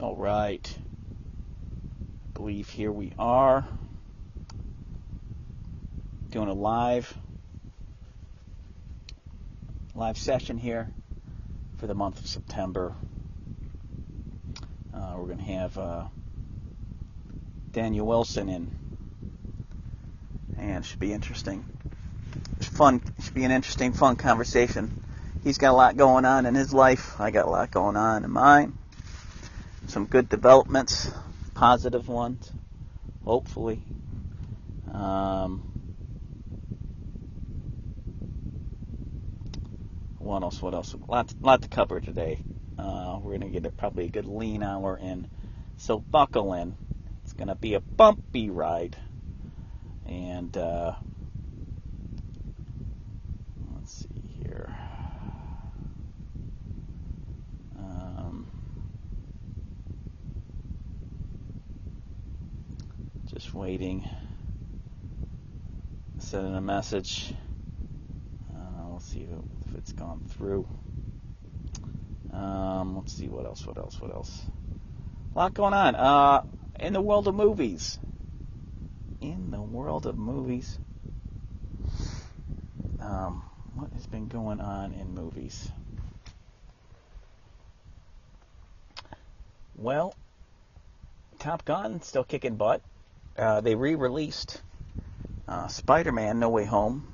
All right. I believe here we are doing a live live session here for the month of September. Uh, we're going to have uh, Daniel Wilson in, and it should be interesting. It's fun. It should be an interesting, fun conversation. He's got a lot going on in his life. I got a lot going on in mine. Some good developments, positive ones, hopefully. Um, what else? What else? Lot, lot to cover today. Uh, we're gonna get a, probably a good lean hour in, so buckle in. It's gonna be a bumpy ride, and uh, let's see here. Um, waiting. Sending a message. Uh, let's see if it's gone through. Um, let's see what else, what else, what else. A lot going on. Uh, in the world of movies. In the world of movies. Um, what has been going on in movies? Well, Top Gun still kicking butt. Uh, they re-released uh, Spider-Man: No Way Home.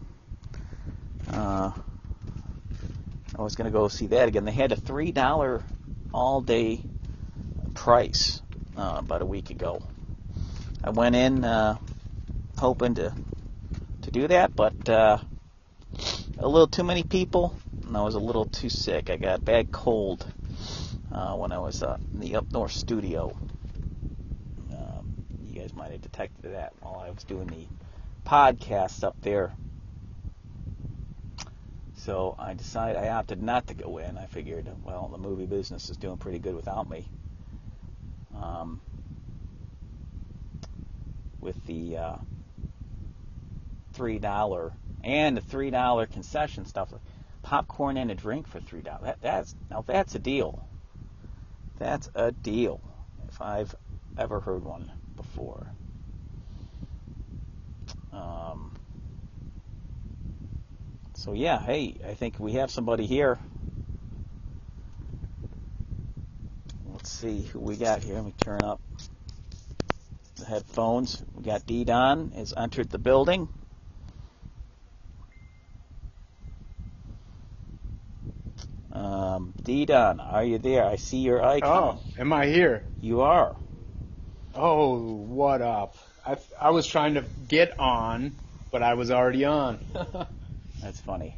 Uh, I was going to go see that again. They had a three dollar all day price uh, about a week ago. I went in uh, hoping to to do that, but uh, a little too many people, and I was a little too sick. I got a bad cold uh, when I was uh, in the up north studio. Guys might have detected that while I was doing the podcast up there so I decided I opted not to go in. I figured, well, the movie business is doing pretty good without me. Um, with the uh, three dollar and the three dollar concession stuff, popcorn and a drink for three dollars. That, that's now that's a deal. That's a deal. If I've ever heard one before. Um, so yeah, hey, I think we have somebody here. Let's see who we got here. Let me turn up the headphones. We got D Don has entered the building. Um, D Don, are you there? I see your icon. Oh, am I here? You are. Oh, what up? I I was trying to get on, but I was already on. That's funny.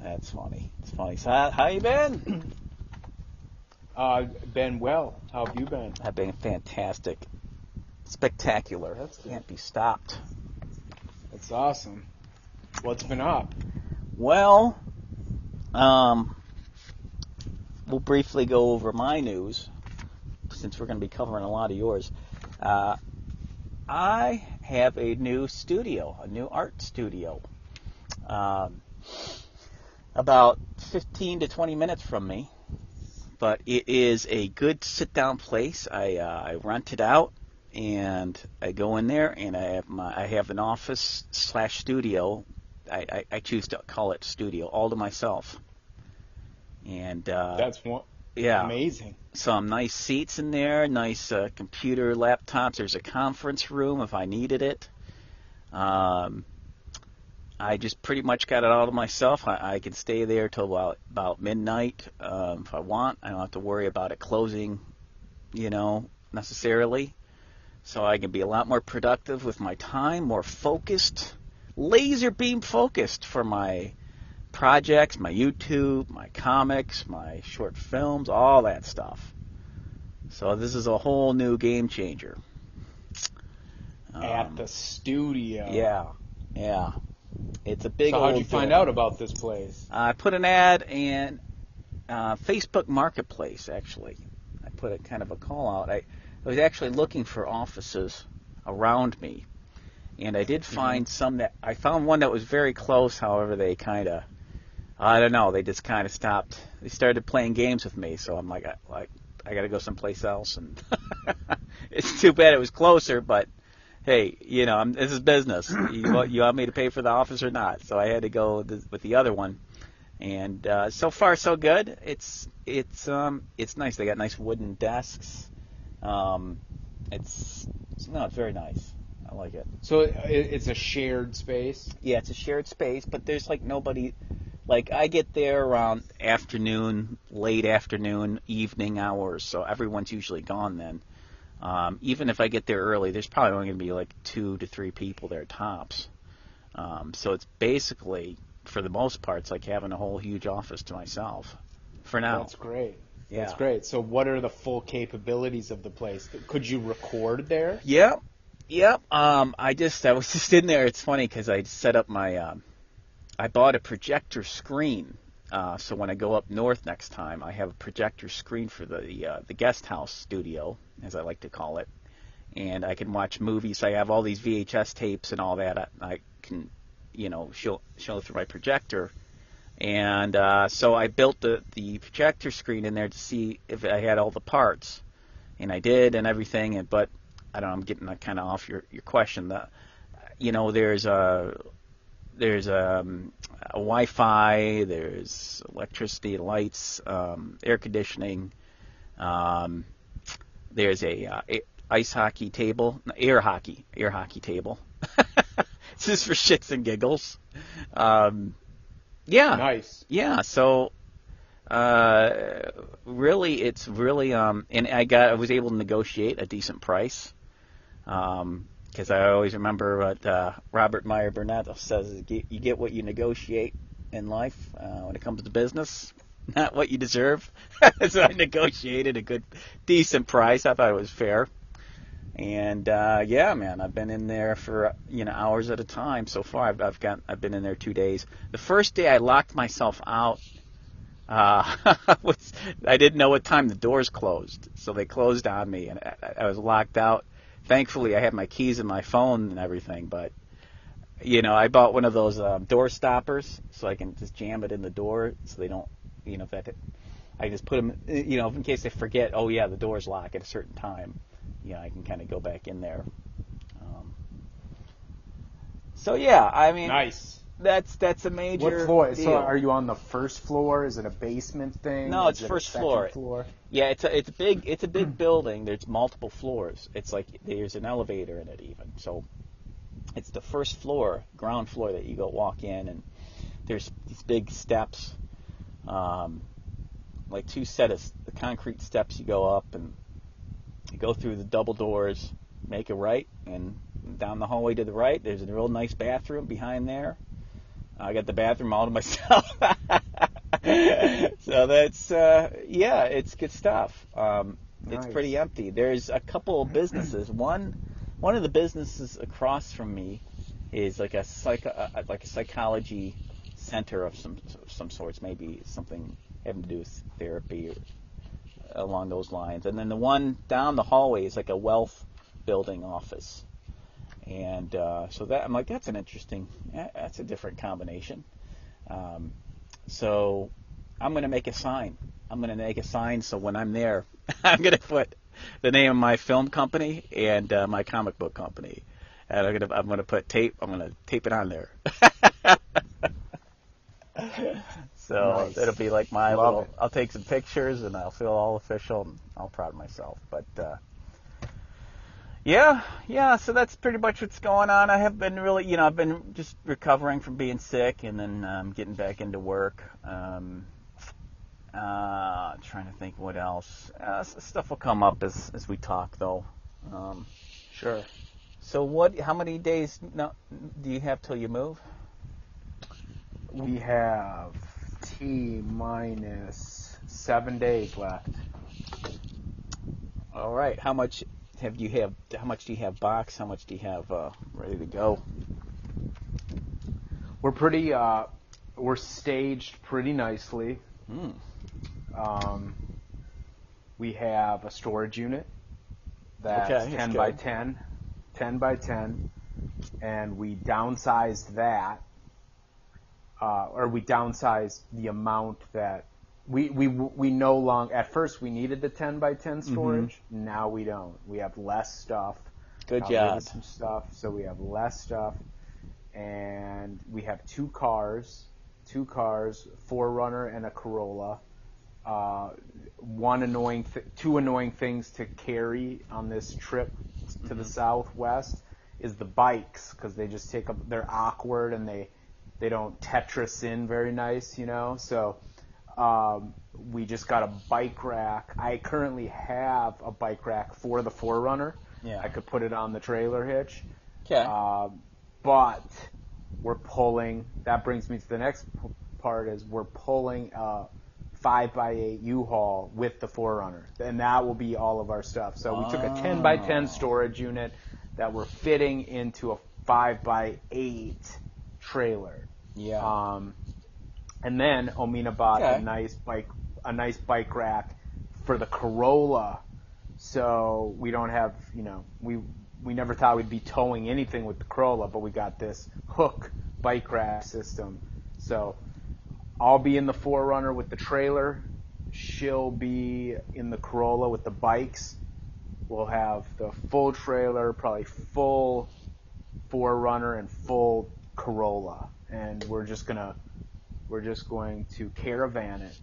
That's funny. It's funny. So how, how you been? uh, been well. How have you been? I've been fantastic, spectacular. That's good. Can't be stopped. That's awesome. What's been up? Well, um, we'll briefly go over my news since we're going to be covering a lot of yours. Uh, I have a new studio, a new art studio, um, about 15 to 20 minutes from me. But it is a good sit-down place. I uh, I rent it out, and I go in there, and I have my I have an office slash studio. I, I, I choose to call it studio all to myself. And uh, That's one. Yeah, Amazing. some nice seats in there, nice uh, computer, laptops. There's a conference room if I needed it. Um, I just pretty much got it all to myself. I, I can stay there till about about midnight um, if I want. I don't have to worry about it closing, you know, necessarily. So I can be a lot more productive with my time, more focused, laser beam focused for my projects, my YouTube, my comics, my short films, all that stuff. So this is a whole new game changer. At Um, the studio. yeah, yeah. It's a big So how'd you find deal. out about this place? I put an ad in uh, Facebook Marketplace. Actually, I put a kind of a call out. I, I was actually looking for offices around me, and I did find some that I found one that was very close. However, they kind of, I don't know, they just kind of stopped. They started playing games with me. So I'm like, I, like I got to go someplace else, and it's too bad it was closer. But hey, you know, I'm, this is business. You want, you want me to pay for the office or not? So I had to go with the, with the other one, and uh, so far so good. It's it's um it's nice. They got nice wooden desks. Um, it's no, it's very nice. I like it. So it, it's a shared space. Yeah, it's a shared space, but there's like nobody. Like I get there around afternoon, late afternoon, evening hours, so everyone's usually gone then. Um, even if I get there early, there's probably only going to be like two to three people there tops. Um, so it's basically, for the most part, it's like having a whole huge office to myself. For now, That's great. yeah, That's great. So what are the full capabilities of the place? Could you record there? Yep. Yep. Um, I just I was just in there. It's funny because I set up my um, I bought a projector screen. Uh, so when I go up north next time, I have a projector screen for the uh, the guest house studio, as I like to call it, and I can watch movies. I have all these VHS tapes and all that. I, I can, you know, show show through my projector. And uh, so I built the the projector screen in there to see if I had all the parts, and I did and everything. And but I don't know. I'm getting kind of off your your question. The, you know, there's a there's um, a Wi-Fi, there's electricity, lights, um, air conditioning. Um, there's a, uh, a ice hockey table, no, air hockey, air hockey table. this is for shits and giggles. Um, yeah, Nice. yeah. So uh, really, it's really um, and I got I was able to negotiate a decent price. Um, because I always remember what uh, Robert Meyer Burnett says: you get what you negotiate in life uh, when it comes to business, not what you deserve. so I negotiated a good, decent price. I thought it was fair. And uh, yeah, man, I've been in there for you know hours at a time so far. I've, I've got I've been in there two days. The first day I locked myself out. Uh, was, I didn't know what time the doors closed, so they closed on me, and I, I was locked out thankfully I had my keys and my phone and everything, but you know, I bought one of those um, door stoppers so I can just jam it in the door so they don't, you know, if that I just put them, you know, in case they forget, oh yeah, the door's locked at a certain time, you know, I can kind of go back in there. Um, so yeah, I mean, Nice. That's that's a major. What floor? Deal. So are you on the first floor? Is it a basement thing? No, it's it first floor. floor. Yeah, it's a it's a big it's a big building. There's multiple floors. It's like there's an elevator in it even. So it's the first floor, ground floor that you go walk in, and there's these big steps, um, like two set of the concrete steps. You go up and you go through the double doors, make a right, and down the hallway to the right. There's a real nice bathroom behind there. I got the bathroom all to myself. so that's uh, yeah, it's good stuff. Um, It's pretty empty. There's a couple of businesses. One one of the businesses across from me is like a psych uh, like a psychology center of some some sorts, maybe something having to do with therapy or along those lines. And then the one down the hallway is like a wealth building office. And uh, so that I'm like, that's an interesting, that's a different combination. Um, so I'm going to make a sign. I'm going to make a sign so when I'm there, I'm going to put the name of my film company and uh, my comic book company. And I'm going to I'm going to put tape. I'm going to tape it on there. so Nice. it'll be like my Love little. it. I'll take some pictures and I'll feel all official and all proud of myself. But uh, yeah, yeah. So that's pretty much what's going on. I have been really, you know, I've been just recovering from being sick and then um, getting back into work. Um, uh, trying to think what else. Uh, stuff will come up as as we talk, though. Um, Sure. so what? How many days no, do you have till you move? We have T minus seven days left. All right. How much have you have? How much do you have box? How much do you have uh, ready to go? We're pretty. Uh, we're staged pretty nicely. Hmm. Um, we have a storage unit that's Okay, that's 10 by good. 10, 10 by 10, and we downsized that, uh, or we downsized the amount that we we we no long. At first, we needed the 10 by 10 storage. Now we don't. We have less stuff. Good Got job. Some stuff, so we have less stuff, and we have two cars, two cars, Forerunner and a Corolla. Uh, one annoying, th- two annoying things to carry on this trip to the southwest is the bikes because they just take up. They're awkward and they they don't Tetris in very nice, you know. So um, we just got a bike rack. I currently have a bike rack for the Forerunner. Yeah. I could put it on the trailer hitch. Okay. Uh, but we're pulling. That brings me to the next p- part: is we're pulling a five by eight U-Haul with the Forerunner, and that will be all of our stuff. So we took a ten by ten storage unit that we're fitting into a five by eight trailer. yeah. Um, and then Omina bought Okay. a nice bike, a nice bike rack for the Corolla. So we don't have, you know, we we never thought we'd be towing anything with the Corolla, but we got this hook bike rack system. So I'll be in the Forerunner with the trailer. She'll be in the Corolla with the bikes. We'll have the full trailer, probably full Forerunner and full Corolla, and we're just gonna we're just going to caravan it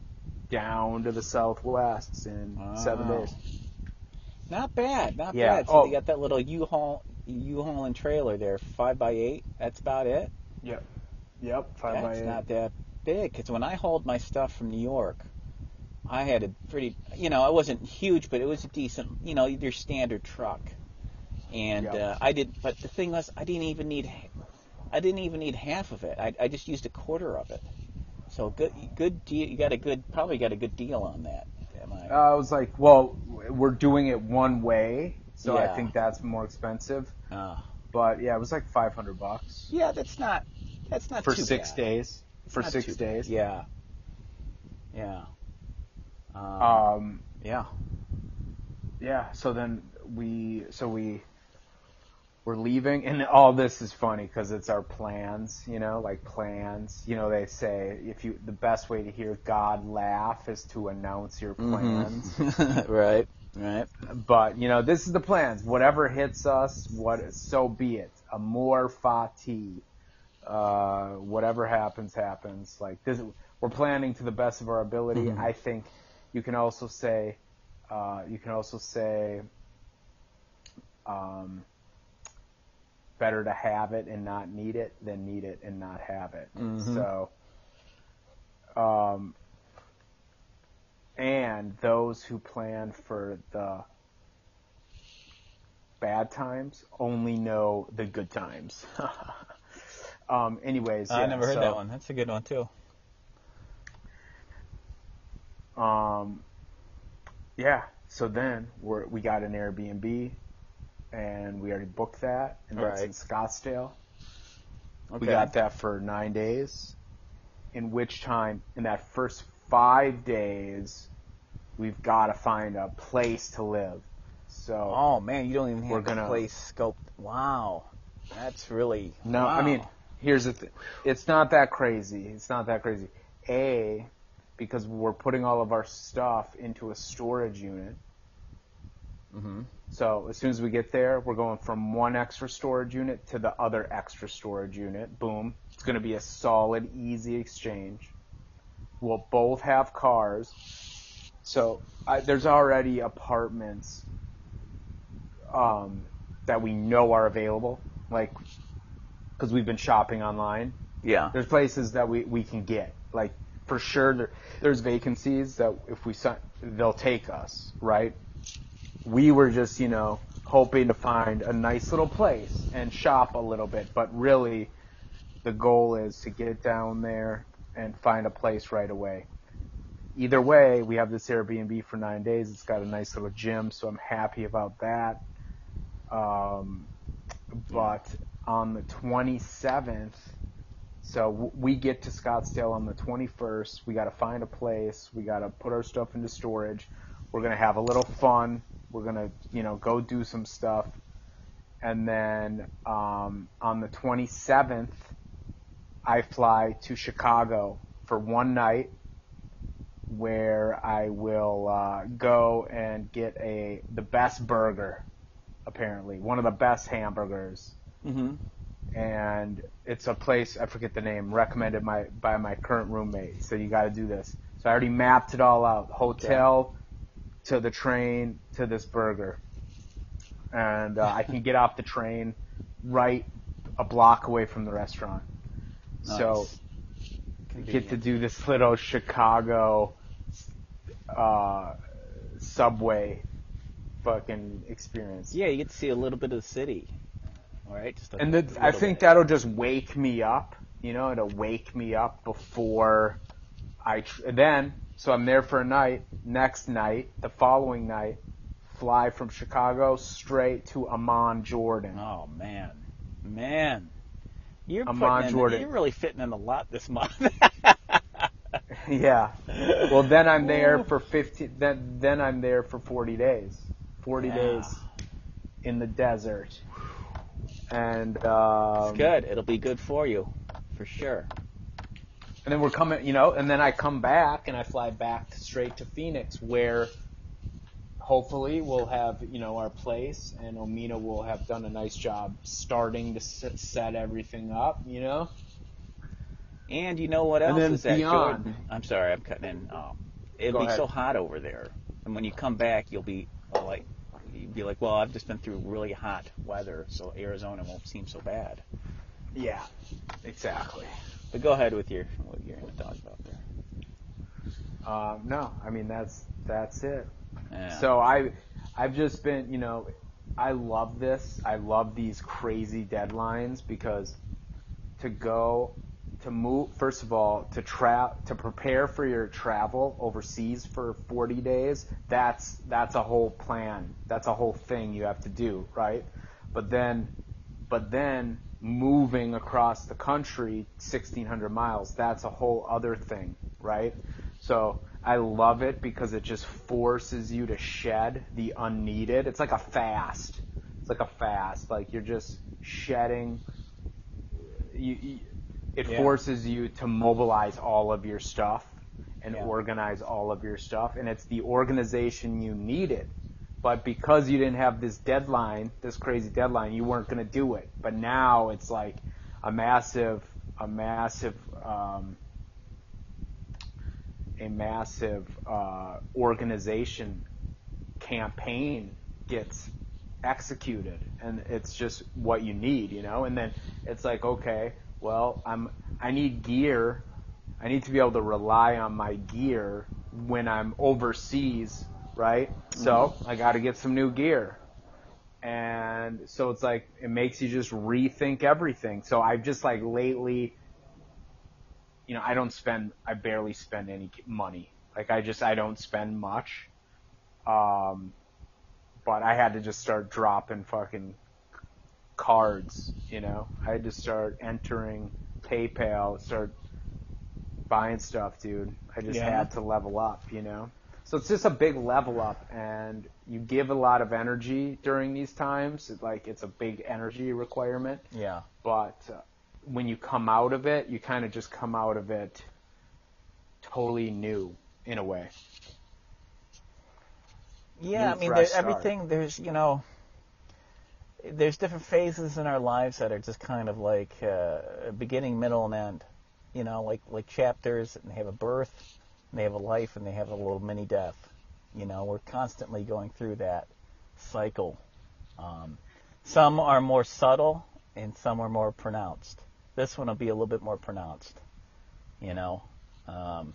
down to the southwest in seven days. Not bad, not Yeah. bad. So Oh. you got that little U-Haul, U-Haul and trailer there, five by eight. That's about it. Yep. Yep. Five by eight. That's not that big. Because when I hauled my stuff from New York, I had a pretty, you know, it wasn't huge, but it was a decent, you know, your standard truck. And Yep. uh, I did, but the thing was, I didn't even need, I didn't even need half of it. I, I just used a quarter of it. So good, good deal. You got a good, probably got a good deal on that. Am I? Uh, I was like, well, we're doing it one way, so I think that's more expensive. Ah. But yeah, it was like five hundred bucks yeah, that's not, that's not for six bad. days. For six days. Yeah. Yeah. Um, Um. yeah. yeah so then we so we we're leaving and all this is funny because it's our plans you know like plans you know they say if you the best way to hear god laugh is to announce your plans Mm-hmm. right. Right. but you know this is the plans whatever hits us what so be it amor fati uh whatever happens happens like this we're planning to the best of our ability Mhm. i think you can also say uh you can also say um better to have it and not need it than need it and not have it Mhm. so um and those who plan for the bad times only know the good times. um, anyways, I yeah, never heard so, that one. That's a good one too. Um, yeah. So then we're, we got an Airbnb, and we already booked that, and that's in Scottsdale. Okay. We got that for nine days, in which time, in that first five days, we've got to find a place to live. So Oh man, you don't even have gonna- place scoped. Wow, that's really No, I mean, here's the thing. It's not that crazy. It's not that crazy. A, because we're putting all of our stuff into a storage unit. Mhm. So as soon as we get there, we're going from one extra storage unit to the other extra storage unit. Boom. It's going to be a solid, easy exchange. We'll both have cars. So I, there's already apartments um, that we know are available, like because we've been shopping online. yeah, There's places that we, we can get. Like for sure, there, there's vacancies that if we sign, they'll take us, right? We were just you know hoping to find a nice little place and shop a little bit, but really, the goal is to get down there and find a place right away. Either way, we have this Airbnb for nine days. It's got a nice little gym, so I'm happy about that. Um, but on the 27th, so we get to Scottsdale on the 21st. We got to find a place. We got to put our stuff into storage. We're gonna have a little fun. We're gonna, you know, go do some stuff. And then um, on the 27th, I fly to Chicago for one night. where I will uh, go and get a the best burger, apparently one of the best hamburgers, Mm-hmm. and it's a place I forget the name recommended my by my current roommate. So you got to do this. So I already mapped it all out: hotel to the train to this burger, and uh, I can get off the train right a block away from the restaurant. So get to do this little Chicago uh, subway fucking experience. Yeah, you get to see a little bit of the city. All right. Just And the, I think bit. that'll just wake me up. You know, it'll wake me up before I tr- then. So I'm there for a night. Next night, the following night, fly from Chicago straight to Amman, Jordan. Oh man, man, you're putting in, Jordan. You're really fitting in a lot this month. yeah. Well, then I'm there for 15. Then then I'm there for 40 days. 40 Yeah. days in the desert. And um, It's good. It'll be good for you, for sure. And then we're coming, you know, and then I come back and I fly back straight to Phoenix where hopefully we'll have, you know, our place and Omina will have done a nice job starting to set, set everything up, you know? And you know what else is that beyond-? I'm sorry, I'm cutting in. Um, it'll Go be ahead. so hot over there, and when you come back, you'll be uh, like, you'll be like, well, I've just been through really hot weather, so Arizona won't seem so bad. Yeah, exactly. But go ahead with your what you're going to talk about there. Um, no, I mean, that's, that's it. So I, I've just been, you know, I love this. I love these crazy deadlines because to go, to move, first of all, to tra- to prepare for your travel overseas for 40 days, that's, that's a whole plan. That's a whole thing you have to do, right? But then, but then moving across the country 1600 miles, that's a whole other thing, right? So I love it because it just forces you to shed the unneeded. It's like a fast. It's like a fast. Like you're just shedding. You, you, it Yeah. forces you to mobilize all of your stuff and Yeah. organize all of your stuff, and it's the organization you needed. But because you didn't have this deadline, this crazy deadline, you weren't going to do it. But now it's like a massive, a massive, um, a massive uh, organization campaign gets executed, and it's just what you need, you know. And then it's like, okay, well, I'm, I need gear. I need to be able to rely on my gear when I'm overseas, right? So I got to get some new gear. And so it's like it makes you just rethink everything. So I've just like lately you know, I don't spend, I barely spend any money. Like I just, I don't spend much. Um, but I had to just start dropping fucking cards, you know. I had to start entering PayPal, start buying stuff, dude. I just Yeah. had to level up, you know. So it's just a big level up, and you give a lot of energy during these times. It, like it's a big energy requirement yeah. but uh, when you come out of it, you kind of just come out of it totally new in a way. Yeah, New I mean, there, everything. There's, you know, there's different phases in our lives that are just kind of like uh, beginning, middle, and end. You know, like like chapters, and they have a birth, and they have a life, and they have a little mini death. You know, we're constantly going through that cycle. Um, some are more subtle, and some are more pronounced. This one will be a little bit more pronounced. You know. Um,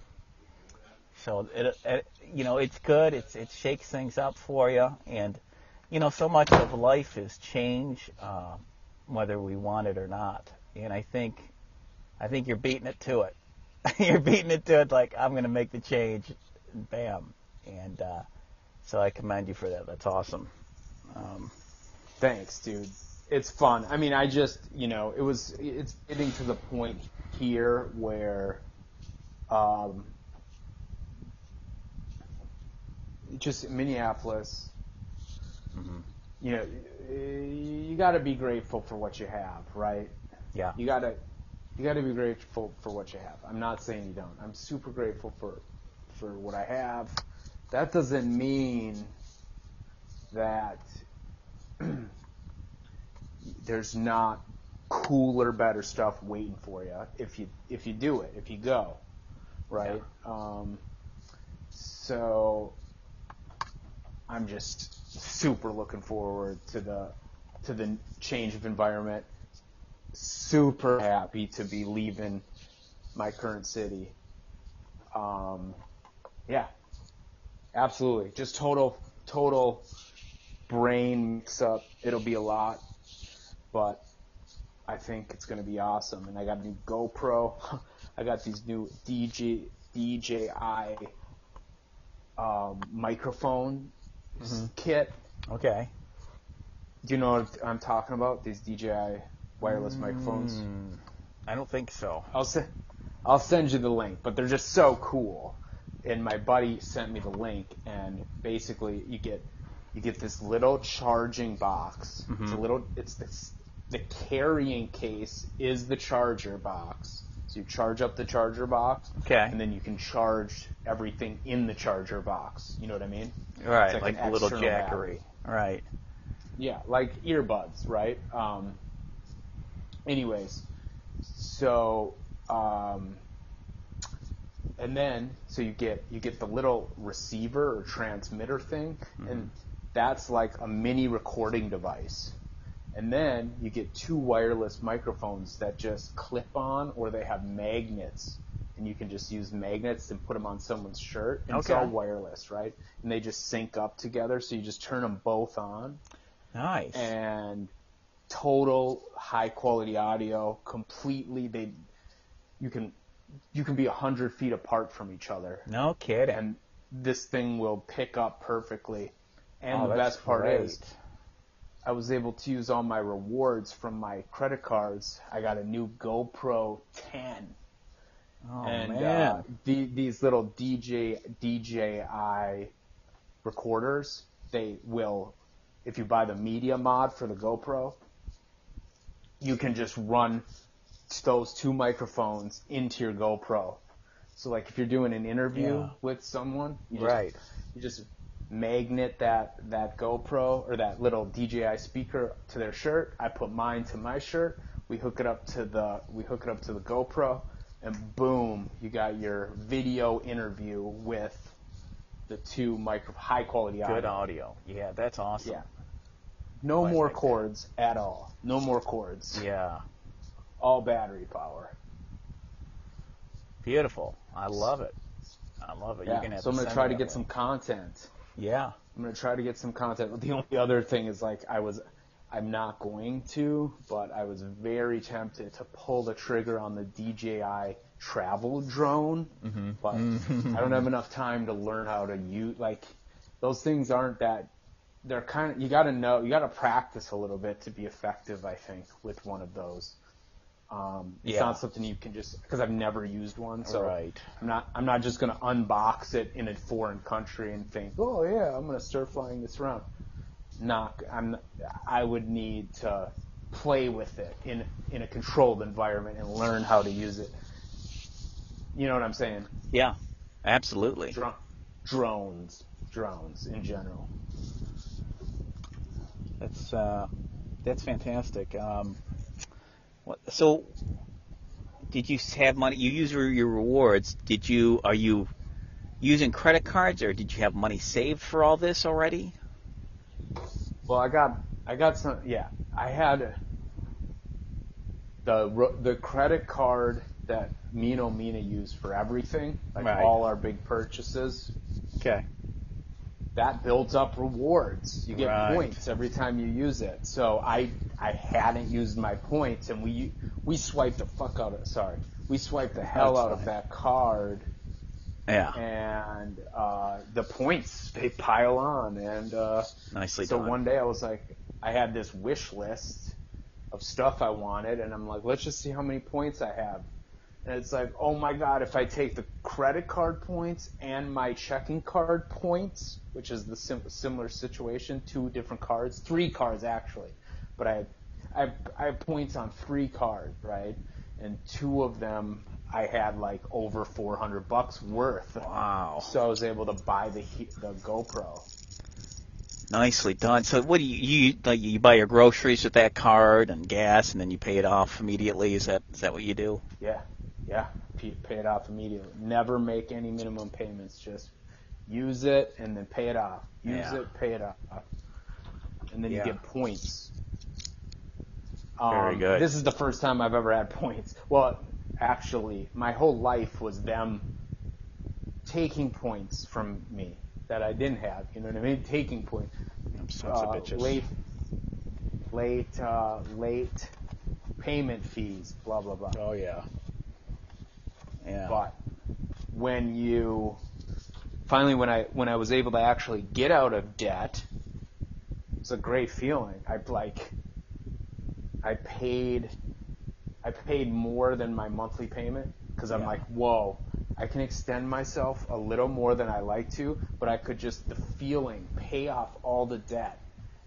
so it, it, you know, it's good. It's it shakes things up for you, and you know, so much of life is change, uh, whether we want it or not. And I think, I think you're beating it to it. you're beating it to it like I'm going to make the change, bam. And uh, so I commend you for that. That's awesome. Um, Thanks, dude. It's fun. I mean, I just, you know, it was, it's getting to the point here where, um, just Minneapolis, you know, you got to be grateful for what you have, right? yeah. You gotta, you gotta be grateful for what you have. I'm not saying you don't. I'm super grateful for for what I have. That doesn't mean that there's not cooler, better stuff waiting for you if you if you do it, if you go, right? Um, so I'm just super looking forward to the to the change of environment. Super happy to be leaving my current city. Um, yeah, absolutely. Just total total brain mix up. It'll be a lot, but I think it's gonna be awesome. And I got a new GoPro. I got these new DJ DJI um, microphone kit. Okay. Do you know what I'm talking about? These DJI wireless microphones. Mm, I don't think so. I'll send I'll send you the link, but they're just so cool. And my buddy sent me the link, and basically you get you get this little charging box. It's a little. It's this. The carrying case is the charger box. So you charge up the charger box, Okay. and then you can charge everything in the charger box. You know what I mean? Right, like like, a little jackery. battery. Right. Yeah, like earbuds, right? Um, anyways, so um, and then so you get you get the little receiver or transmitter thing, and that's like a mini recording device. And then you get two wireless microphones that just clip on, or they have magnets, and you can just use magnets and put them on someone's shirt. And It's all wireless, right? And they just sync up together, so you just turn them both on Nice. and total high quality audio completely they you can you can be a hundred feet apart from each other no kidding. and this thing will pick up perfectly and Oh, the best part is great. I was able to use all my rewards from my credit cards i got a new gopro 10 oh and man. uh, the, these little DJ DJI recorders, they will, if you buy the media mod for the GoPro, you can just run those two microphones into your GoPro. So like if you're doing an interview Yeah. with someone, you just, right. you just magnet that that GoPro or that little DJI speaker to their shirt. I put mine to my shirt. We hook it up to the we hook it up to the GoPro, and boom, you got your video interview with the two micro high quality audio. Good audio. Yeah, that's awesome. Yeah. No more like that. cords at all. No more cords. Yeah. All battery power. Beautiful. I love it. I love it. Yeah. So I'm gonna try to that get some content. Yeah. I'm gonna try to get some content. The only other thing is like I was, I'm not going to, but I was very tempted to pull the trigger on the DJI travel drone, mm-hmm. but I don't have enough time to learn how to use. Like those things aren't that. They're kind of you got to know you got to practice a little bit to be effective. I think with one of those. Um, it's Yeah. not something you can just because I've never used one, so Right. I'm not I'm not just gonna unbox it in a foreign country and think, oh yeah, I'm gonna start flying this around. Not I'm I would need to play with it in in a controlled environment and learn how to use it. You know what I'm saying? Yeah. Absolutely. Dro- drones, drones in general. That's uh, that's fantastic. Um, what, so, did you have money? You use your, your rewards. Did you? Are you using credit cards, or did you have money saved for all this already? Well, I got I got some. Yeah, I had the the credit card that Mino and used for everything, like Right. all our big purchases. Okay. That builds up rewards. You get Right. points every time you use it. So I I hadn't used my points, and we we swiped the fuck out of sorry we swiped the hell That's out of that card, Yeah. and uh, the points they pile on, and uh, Nicely so done. one day I was like, I had this wish list of stuff I wanted, and I'm like, let's just see how many points I have. And it's like, oh my god, if I take the credit card points and my checking card points, which is the sim- similar situation, two different cards, three cards actually, but I, I, I have points on three cards, right? And two of them I had like over 400 bucks worth. Wow. So I was able to buy the the GoPro. Nicely done. So what do you you like you buy your groceries with that card and gas and then you pay it off immediately? Is that is that what you do? Yeah, yeah. Pay, it off immediately. Never make any minimum payments. Just use it and then pay it off. Use Yeah. it, pay it off, and then Yeah. you get points. Very Um, good. This is the first time I've ever had points. Well, actually, my whole life was them taking points from me that I didn't have. You know what I mean? Taking points. Sons of Uh, bitches. late, late, uh, late payment fees. Blah blah blah. Oh yeah. Yeah. But when you finally when I when I was able to actually get out of debt, it's a great feeling. I like I paid I paid more than my monthly payment because I'm Yeah. like, whoa, I can extend myself a little more than I like to, but I could just the feeling pay off all the debt,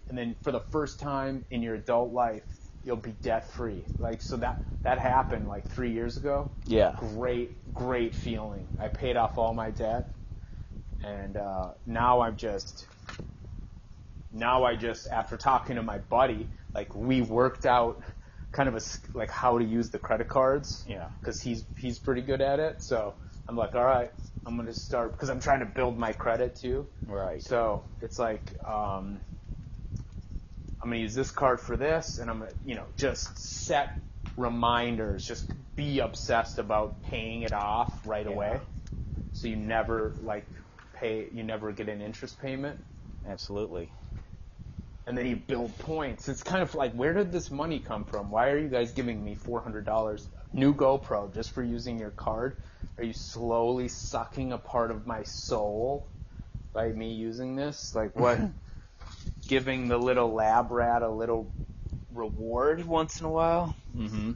and then for the first time in your adult life, you'll be debt free. Like so that that happened like three years ago yeah. great, great feeling. I paid off all my debt, and uh, now I'm just, now I just, after talking to my buddy, like we worked out kind of a s- like how to use the credit cards. Yeah. Because he's he's pretty good at it, so I'm like, all right, I'm gonna start because I'm trying to build my credit too. Right. So it's like, um, I'm gonna use this card for this, and I'm gonna, you know, just set reminders. Just be obsessed about paying it off right Yeah. away, so you never like pay, you never get an interest payment, Absolutely. and then you build points. It's kind of like, where did this money come from? Why are you guys giving me four hundred dollars new GoPro just for using your card? Are you slowly sucking a part of my soul by me using this? Like what? giving the little lab rat a little reward once in a while? Mm-hmm.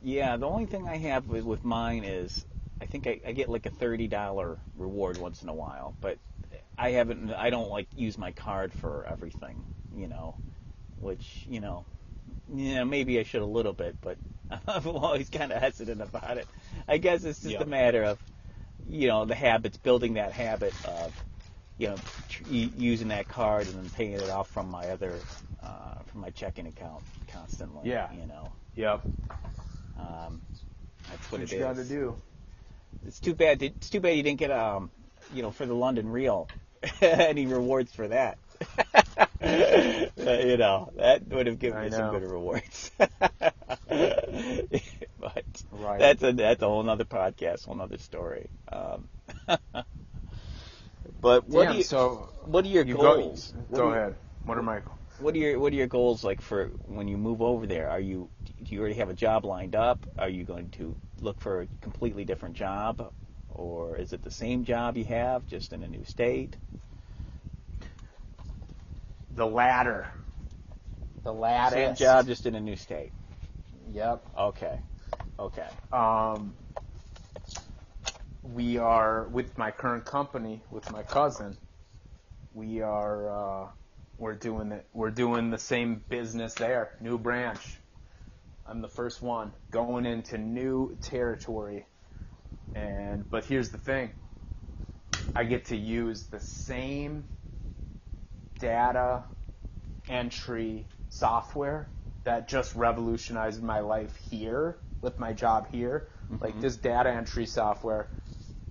Yeah, the only thing I have with, with mine is I think I, I get like a thirty dollar reward once in a while, but I haven't. I don't like use my card for everything, you know, which you know, yeah, maybe I should a little bit, but I'm always kind of hesitant about it. I guess it's just Yeah. a matter of you know the habits, building that habit of you know tr- using that card and then paying it off from my other uh, from my checking account constantly. Yeah. you know. Yep. Um, that's what, What it you is. got to do? It's too bad. It's too bad you didn't get um, you know, for the London Real, any rewards for that. You know, that would have given I you some good rewards. but Right. that's a that's a whole nother podcast, whole nother story. Um, but what Damn, do you, so what are your you goals? go, go are ahead. What are my What are your What are your goals like for when you move over there? Are you do you already have a job lined up? Are you going to look for a completely different job, or is it the same job you have just in a new state? the latter. The latter. Same job, just in a new state. Yep. Okay, okay. Um, we are with my current company with my cousin. We are uh, we're doing it. We're doing the same business there, new branch. I'm the first one going into new territory, and but here's the thing. I get to use the same data entry software that just revolutionized my life here with my job here. Like this data entry software,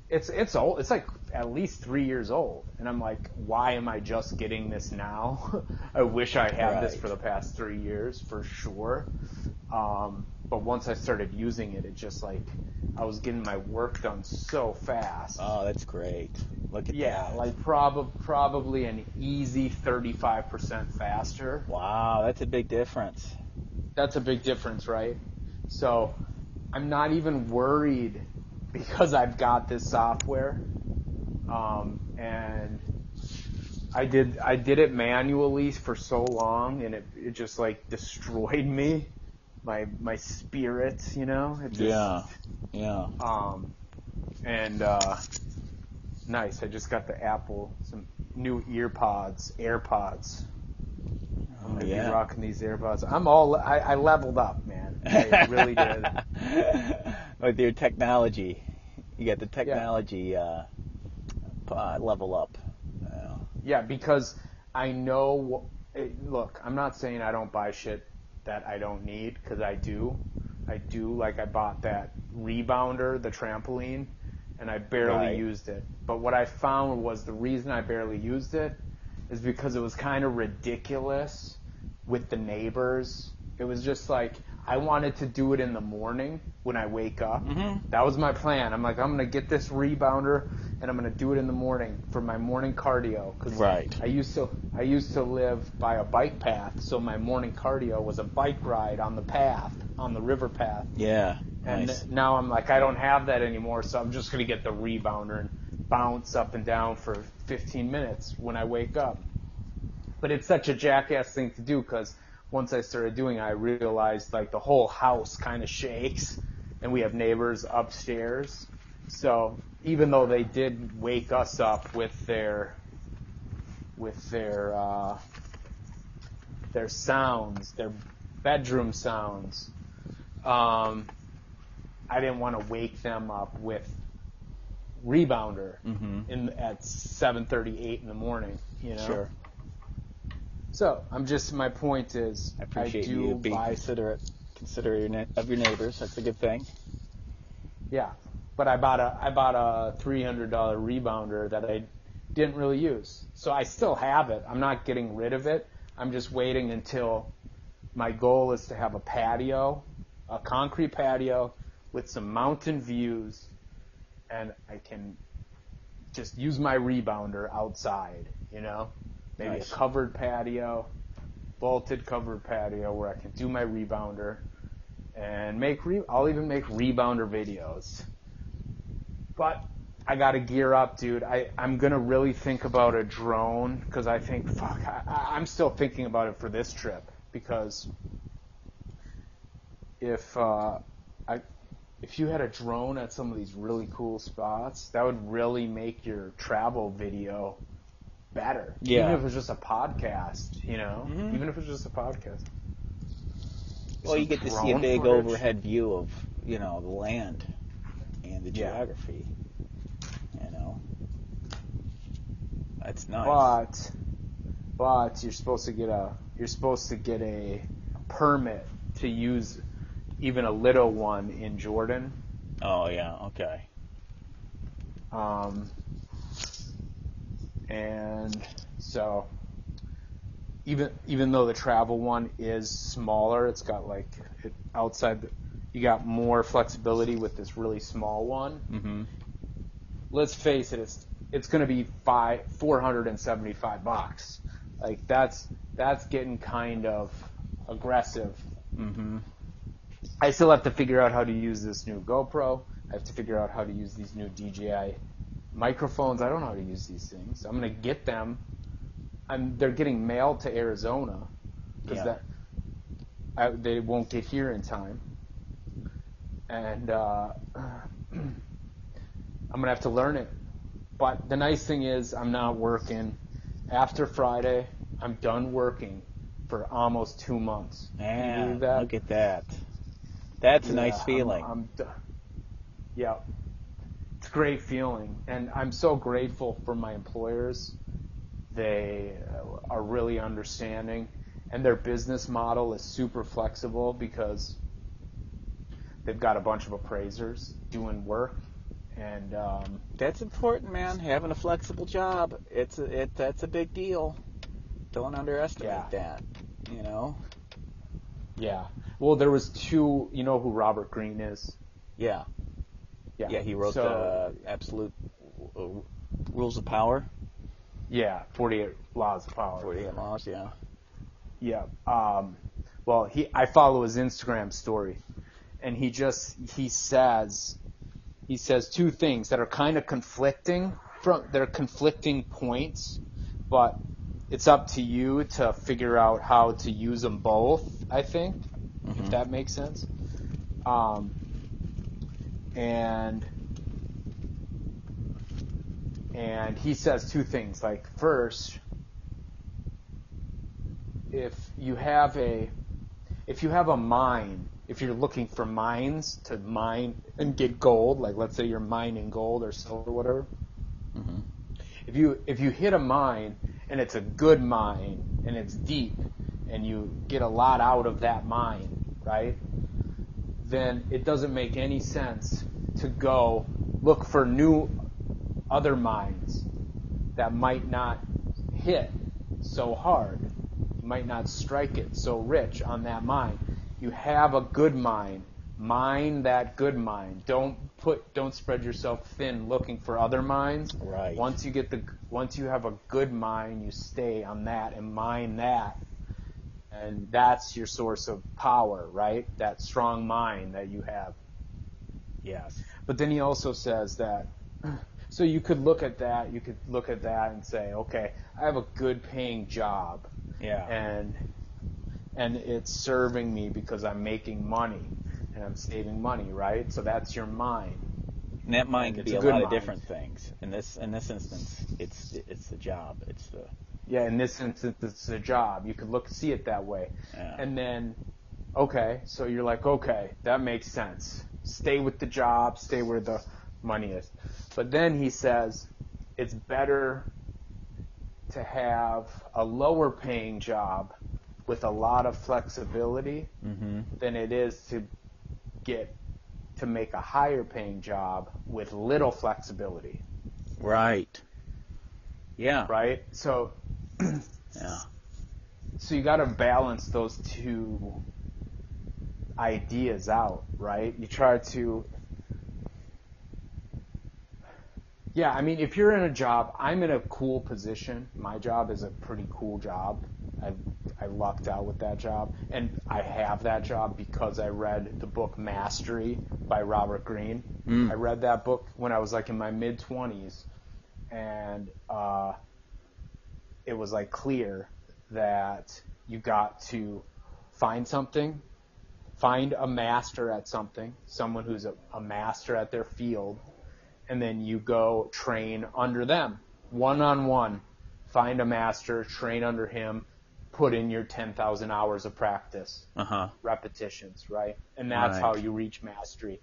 it's it's old. It's like at least three years old, and I'm like, why am I just getting this now? I wish I had this for the past three years for sure. Um, but once I started using it, it just like I was getting my work done so fast. Oh, that's great. Look at Yeah, that. like prob- probably an easy 35% faster. wow, that's a big difference. That's a big difference, right? So I'm not even worried because I've got this software. Um, and I did I did it manually for so long and it, it just like destroyed me. My my spirit, you know? It just, Yeah, yeah. Um, and uh, nice. I just got the Apple some new ear pods, AirPods. I'm gonna yeah. be rocking these AirPods. I'm all I, I leveled up, man. I really did. With your technology, you got the technology uh, uh, level up. Uh, Yeah, because I know. eh, Look, I'm not saying I don't buy shit that I don't need because I do. I do. Like I bought that rebounder, the trampoline, and I barely Right. used it. But what I found was the reason I barely used it is because it was kind of ridiculous with the neighbors. It was just like I wanted to do it in the morning when I wake up. Mhm. That was my plan. I'm like, I'm gonna get this rebounder and I'm gonna do it in the morning for my morning cardio. Cause Right. I used to I used to live by a bike path, so my morning cardio was a bike ride on the path, on the river path. yeah. And Nice. now I'm like, I don't have that anymore, so I'm just gonna get the rebounder and bounce up and down for 15 minutes when I wake up. But it's such a jackass thing to do because once I started doing it, I realized like the whole house kind of shakes, and we have neighbors upstairs. So even though they did wake us up with their with their uh, their sounds, their bedroom sounds, um, I didn't want to wake them up with rebounder Mhm. in at 7:38 in the morning. You know. Sure. So I'm just my point is I appreciate do you being buy considerate, considerate your of your neighbors. That's a good thing. yeah, but I bought a I bought a three hundred dollar rebounder that I didn't really use. So I still have it. I'm not getting rid of it. I'm just waiting until my goal is to have a patio, a concrete patio with some mountain views, and I can just use my rebounder outside. You know, maybe Nice. a covered patio, vaulted covered patio where I can do my rebounder and make re- I'll even make rebounder videos. But I gotta gear up, dude. I, I'm gonna really think about a drone because I think, fuck, I, I- I'm still thinking about it for this trip because if uh, I if you had a drone at some of these really cool spots, that would really make your travel video better. Yeah. Even if it was just a podcast, you know? Mhm. Even if it was just a podcast. Well, you get to see a big footage. overhead view of you know the land and the Yeah. geography. You know, that's nice. But but you're supposed to get a you're supposed to get a permit to use even a little one in Jordan. oh yeah, okay. Um, and so even even though the travel one is smaller, it's got like it, outside the, you got more flexibility with this really small one. Mm-hmm. let's face it, it's it's going to be five four hundred and seventy five bucks. Like that's that's getting kind of aggressive. Mm-hmm. I still have to figure out how to use this new GoPro. I have to figure out how to use these new DJI microphones. I don't know how to use these things. I'm going to get them. I'm they're getting mailed to Arizona because Yeah. that I, they won't get here in time. And uh, I'm gonna have to learn it. But the nice thing is, I'm not working. After Friday, I'm done working for almost two months. Can you Yeah, believe that? look at that. That's a Yeah, nice I'm- feeling. I'm, d- yeah, it's a great feeling, and I'm so grateful for my employers. They uh, are really understanding, and their business model is super flexible because they've got a bunch of appraisers doing work, and um, That's important, man. Having a flexible job, it's a, it. That's a big deal. Don't underestimate Yeah. that. You know. yeah. Well, there was two. You know who Robert Greene is? Yeah. Yeah. He wrote So- the Absolute uh, Rules of Power. Yeah, 48 Laws of Power. 48 Laws. Yeah. Yeah. Um, well, he I follow his Instagram story, and he just he says he says two things that are kind of conflicting from they're conflicting points, but it's up to you to figure out how to use them both. I think, if Mhm. that makes sense. Um, and and he says two things. Like first, if you have a if you have a mine if you're looking for mines to mine and get gold, like let's say you're mining gold or silver or whatever, hmm if you if you hit a mine and it's a good mine and it's deep and you get a lot out of that mine, right? Then it doesn't make any sense to go look for new other mines that might not hit so hard. You might not strike it so rich on that mine. You have a good mine. Mine that good mine. Don't put don't spread yourself thin looking for other mines. Right. Once you get the once you have a good mine, you stay on that and mine that. And that's your source of power, right? That strong mind that you have. Yes. But then he also says that, so you could look at that, you could look at that and say, okay, I have a good paying job Yeah. and, and it's serving me because I'm making money and I'm saving money, right? So that's your mind. And that mind could be a a lot of different things. In this in this instance, it's it's the job. It's the Yeah, in this instance, it's a job. You could look, see it that way. Yeah. And then, okay, so you're like, okay, that makes sense. Stay with the job, stay where the money is. But then he says, it's better to have a lower paying job with a lot of flexibility hmm than it is to get to make a higher paying job with little flexibility, right. Yeah. right? So Yeah. so you got to balance those two ideas out, right? You try to Yeah, I mean, if you're in a job, I'm in a cool position. My job is a pretty cool job. I I lucked out with that job, and I have that job because I read the book Mastery by Robert Greene. Mm. I read that book when I was like in my mid 20s, and uh, it was like clear that you got to find something, find a master at something, someone who's a, a master at their field, and then you go train under them, one on one. Find a master, train under him, put in your 10,000 hours of practice Uh huh. repetitions, right? And that's Right. how you reach mastery.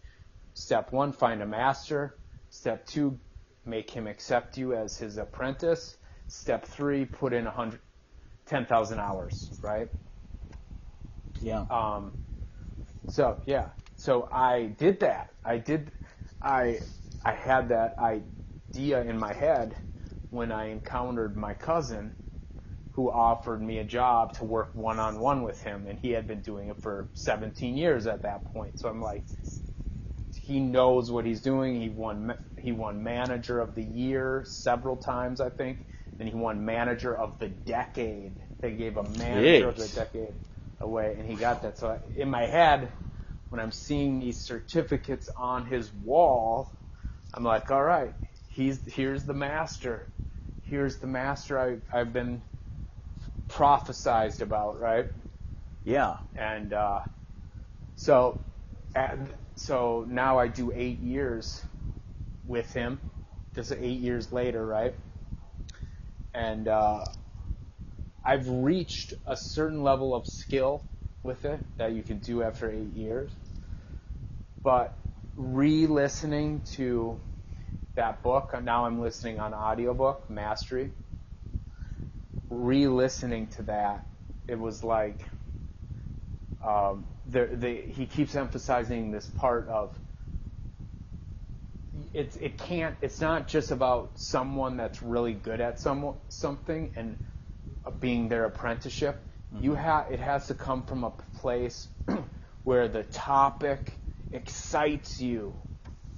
Step one, find a master. Step two, make him accept you as his apprentice. Step three, put in a hundred, 10,000 hours, right? Yeah. Um, so yeah, so I did that. I did, I, I had that idea in my head when I encountered my cousin who offered me a job to work one on one with him and he had been doing it for 17 years at that point. So I'm like, he knows what he's doing. He won, he won manager of the year several times, I think. And he won manager of the decade. They gave a manager of the decade away and he got that. So in my head, when I'm seeing these certificates on his wall, I'm like, all right, he's here's the master. Here's the master I, I've been prophesized about, right? Yeah. And uh, so, at, so now I do eight years with him. Just eight years later, right? And uh, I've reached a certain level of skill with it that you can do after eight years. But re-listening to that book, now I'm listening on audiobook, Mastery. Re-listening to that, it was like um, the, the, he keeps emphasizing this part of it's it can't it's not just about someone that's really good at some something and uh, being their apprenticeship. You have it has to come from a place where the topic excites you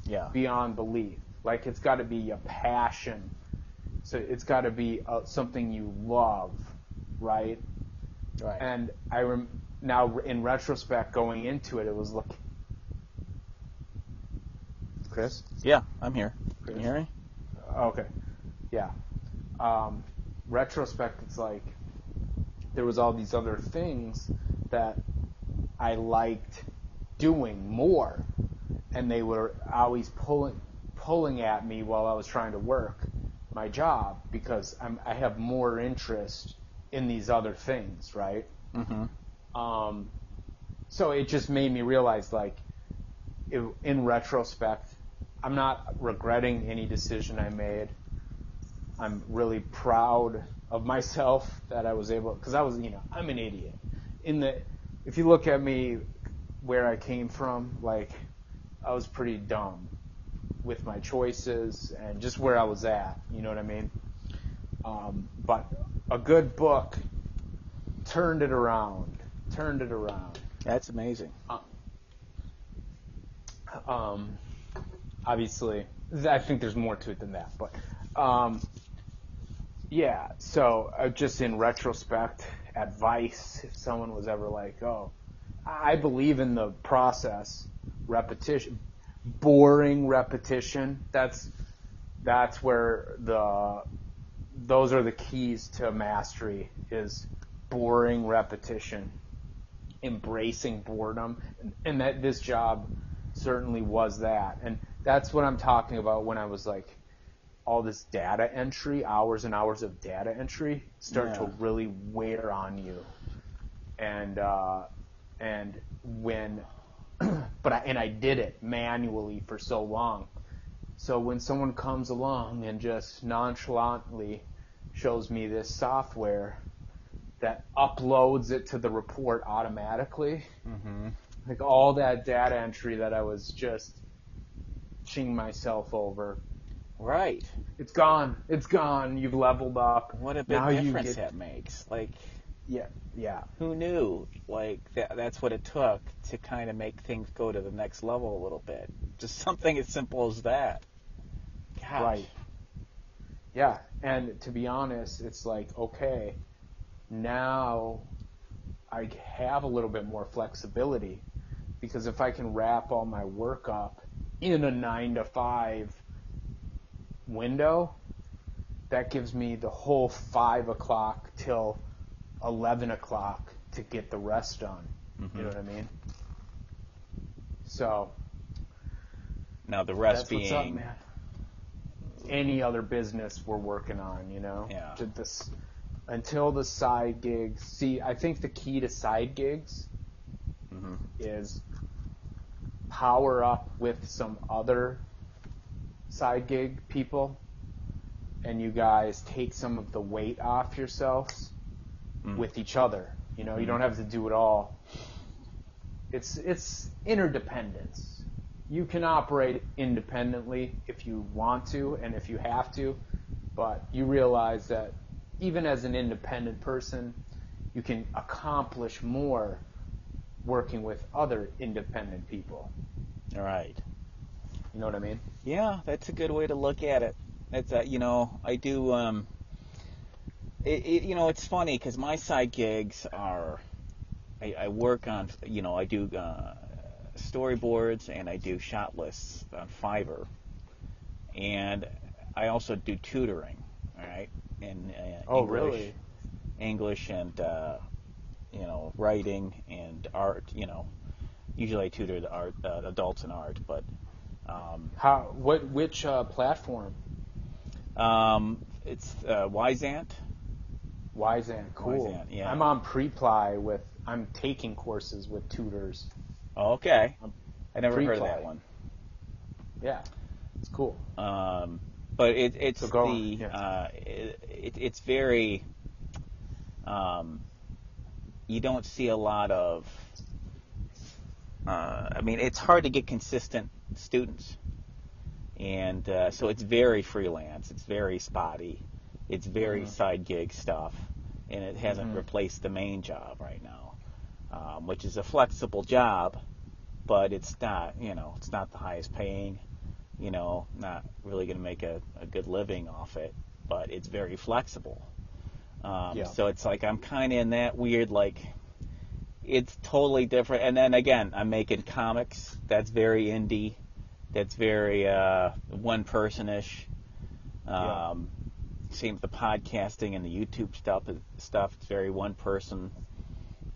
Yeah. beyond belief. Like it's got to be a passion. So it's got to be uh, something you love, right? Right. And I rem- now in retrospect, going into it, it was like, Chris. yeah, I'm here. Can you hear me? Okay. Yeah. Um, retrospect, it's like there was all these other things that I liked doing more, and they were always pulling pulling at me while I was trying to work my job because I'm, I have more interest in these other things, right? Mm-hmm. Um, so it just made me realize, like, it, in retrospect, I'm not regretting any decision I made. I'm really proud of myself that I was able, because I was, you know, I'm an idiot. In the, if you look at me, where I came from, like, I was pretty dumb with my choices and just where I was at. You know what I mean? Um, but a good book turned it around. Turned it around. That's amazing. Um, obviously, I think there's more to it than that, but um, yeah. So uh, just in retrospect, advice if someone was ever like, "Oh, I believe in the process, repetition, boring repetition." That's that's where the those are the keys to mastery is boring repetition embracing boredom and, and that this job certainly was that. And that's what i'm talking about when i was like all this data entry hours and hours of data entry start to really wear on you. And uh and when but I, and i did it manually for so long. So when someone comes along and just nonchalantly shows me this software that uploads it to the report automatically, Mm-hmm. Like all that data entry that I was just ching myself over, Right. it's gone. It's gone. You've leveled up. What a big Now difference get- that makes. Like, Yeah, yeah, who knew? Like, that, that's what it took to kind of make things go to the next level a little bit. Just something as simple as that. Gosh. right. Yeah, and to be honest, it's like okay, now I have a little bit more flexibility because if I can wrap all my work up in a nine to five window, that gives me the whole five o'clock till eleven o'clock to get the rest done. You know mm-hmm. what I mean? So Now the rest up, being man. Any other business we're working on, you know? Yeah. This, until the side gigs. See, I think the key to side gigs Mhm. is power up with some other side gig people, and you guys take some of the weight off yourselves Mm. with each other. You know, you don't have to do it all. It's it's interdependence. You can operate independently if you want to and if you have to, but you realize that even as an independent person, you can accomplish more working with other independent people. All right. You know what I mean? Yeah, that's a good way to look at it. It's uh, you know I do um, it, it you know it's funny because my side gigs are I, I work on you know I do uh, storyboards and I do shot lists on Fiverr, and I also do tutoring. All right, in uh, Oh, English, really? English and uh, you know writing and art. You know, usually I tutor the art uh, adults in art, but. Um, How what which uh, platform? Um, it's uh, Wyzant. Wyzant, cool. Yeah. I'm on Preply with I'm taking courses with tutors. Okay. Um, I never heard of that one. Yeah. It's cool. Um, but it, it's So the yeah. uh, it, it, it's very. Um, you don't see a lot of. Uh, I mean, it's hard to get consistent students, and uh, so it's very freelance. It's very spotty. It's very Mhm. side gig stuff, and it hasn't Mhm. replaced the main job right now, um, which is a flexible job, but it's not. You know, it's not the highest paying. You know, not really going to make a, a good living off it, but it's very flexible. Um, Yeah. So it's like I'm kind of in that weird like it's totally different. And then again, I'm making comics. That's very indie. That's very uh, one person-ish. Yeah. Um, Same with the podcasting and the YouTube stuff. Stuff. It's very one person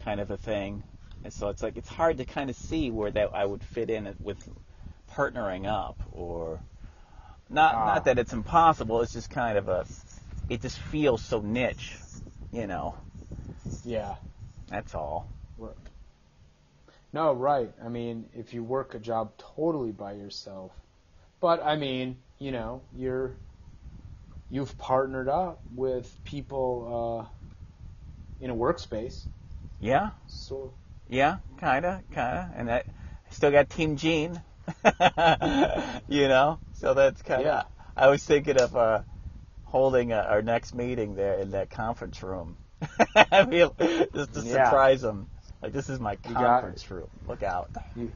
kind of a thing. And so it's like it's hard to kind of see where that I would fit in with partnering up or not. Ah. Not that it's impossible. It's just kind of a. It just feels so niche, you know. Yeah. That's all. No, right. I mean, if you work a job totally by yourself, but I mean, you know, you're you've partnered up with people uh, in a workspace. Yeah, So yeah, kinda, kinda, and I still got Team Gene. you know, so that's kind of. Yeah. I was thinking of uh, holding uh, our next meeting there in that conference room. I mean, just to Yeah. surprise them. Like this is my got- conference room. Look out. you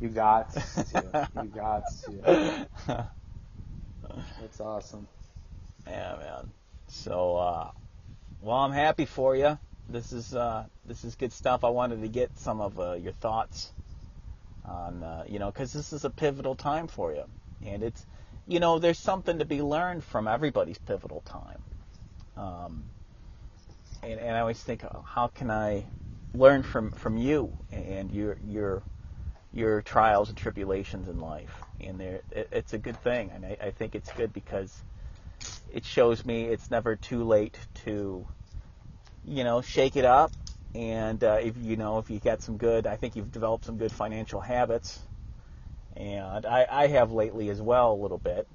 you got to, you got to. That's awesome. Yeah, man. So, uh, well, I'm happy for you. This is uh, this is good stuff. I wanted to get some of uh, your thoughts on, uh, you know, because this is a pivotal time for you, and it's, you know, there's something to be learned from everybody's pivotal time. Um, and, and I always think, oh, how can I learn from from you and your your your trials and tribulations in life? And there, it, it's a good thing, and I, I think it's good because it shows me it's never too late to, you know, shake it up. And uh, if you know if you got some good, I think you've developed some good financial habits, and I, I have lately as well a little bit.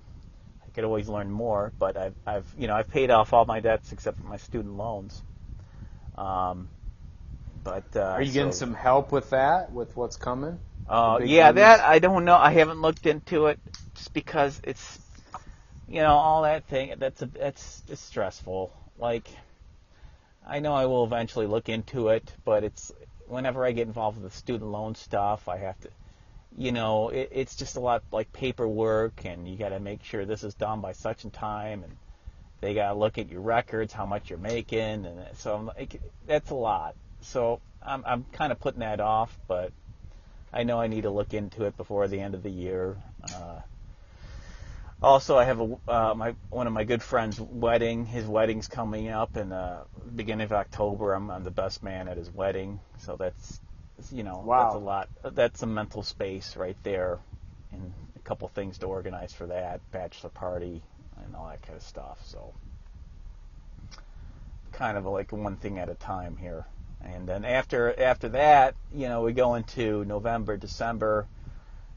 I could always learn more, but I've, I've you know I've paid off all my debts except for my student loans. Um, but uh, Are you getting so- some help with that? With what's coming? uh, yeah, that I don't know. I haven't looked into it just because it's, you know, all that thing. That's a that's it's stressful. Like, I know I will eventually look into it, but it's whenever I get involved with the student loan stuff, I have to, you know, it, it's just a lot like paperwork, and you got to make sure this is done by such and time, and they got to look at your records, how much you're making, and so I'm like, that's a lot. So I'm I'm kind of putting that off, but I know I need to look into it before the end of the year. Uh, also, I have a uh, my one of my good friends' wedding. His wedding's coming up in uh, beginning of October. I'm, I'm the best man at his wedding, so that's you know Wow. that's a lot. That's some mental space right there, and a couple things to organize for that bachelor party and all that kind of stuff. So kind of like one thing at a time here. And then after after that, you know, we go into November, December.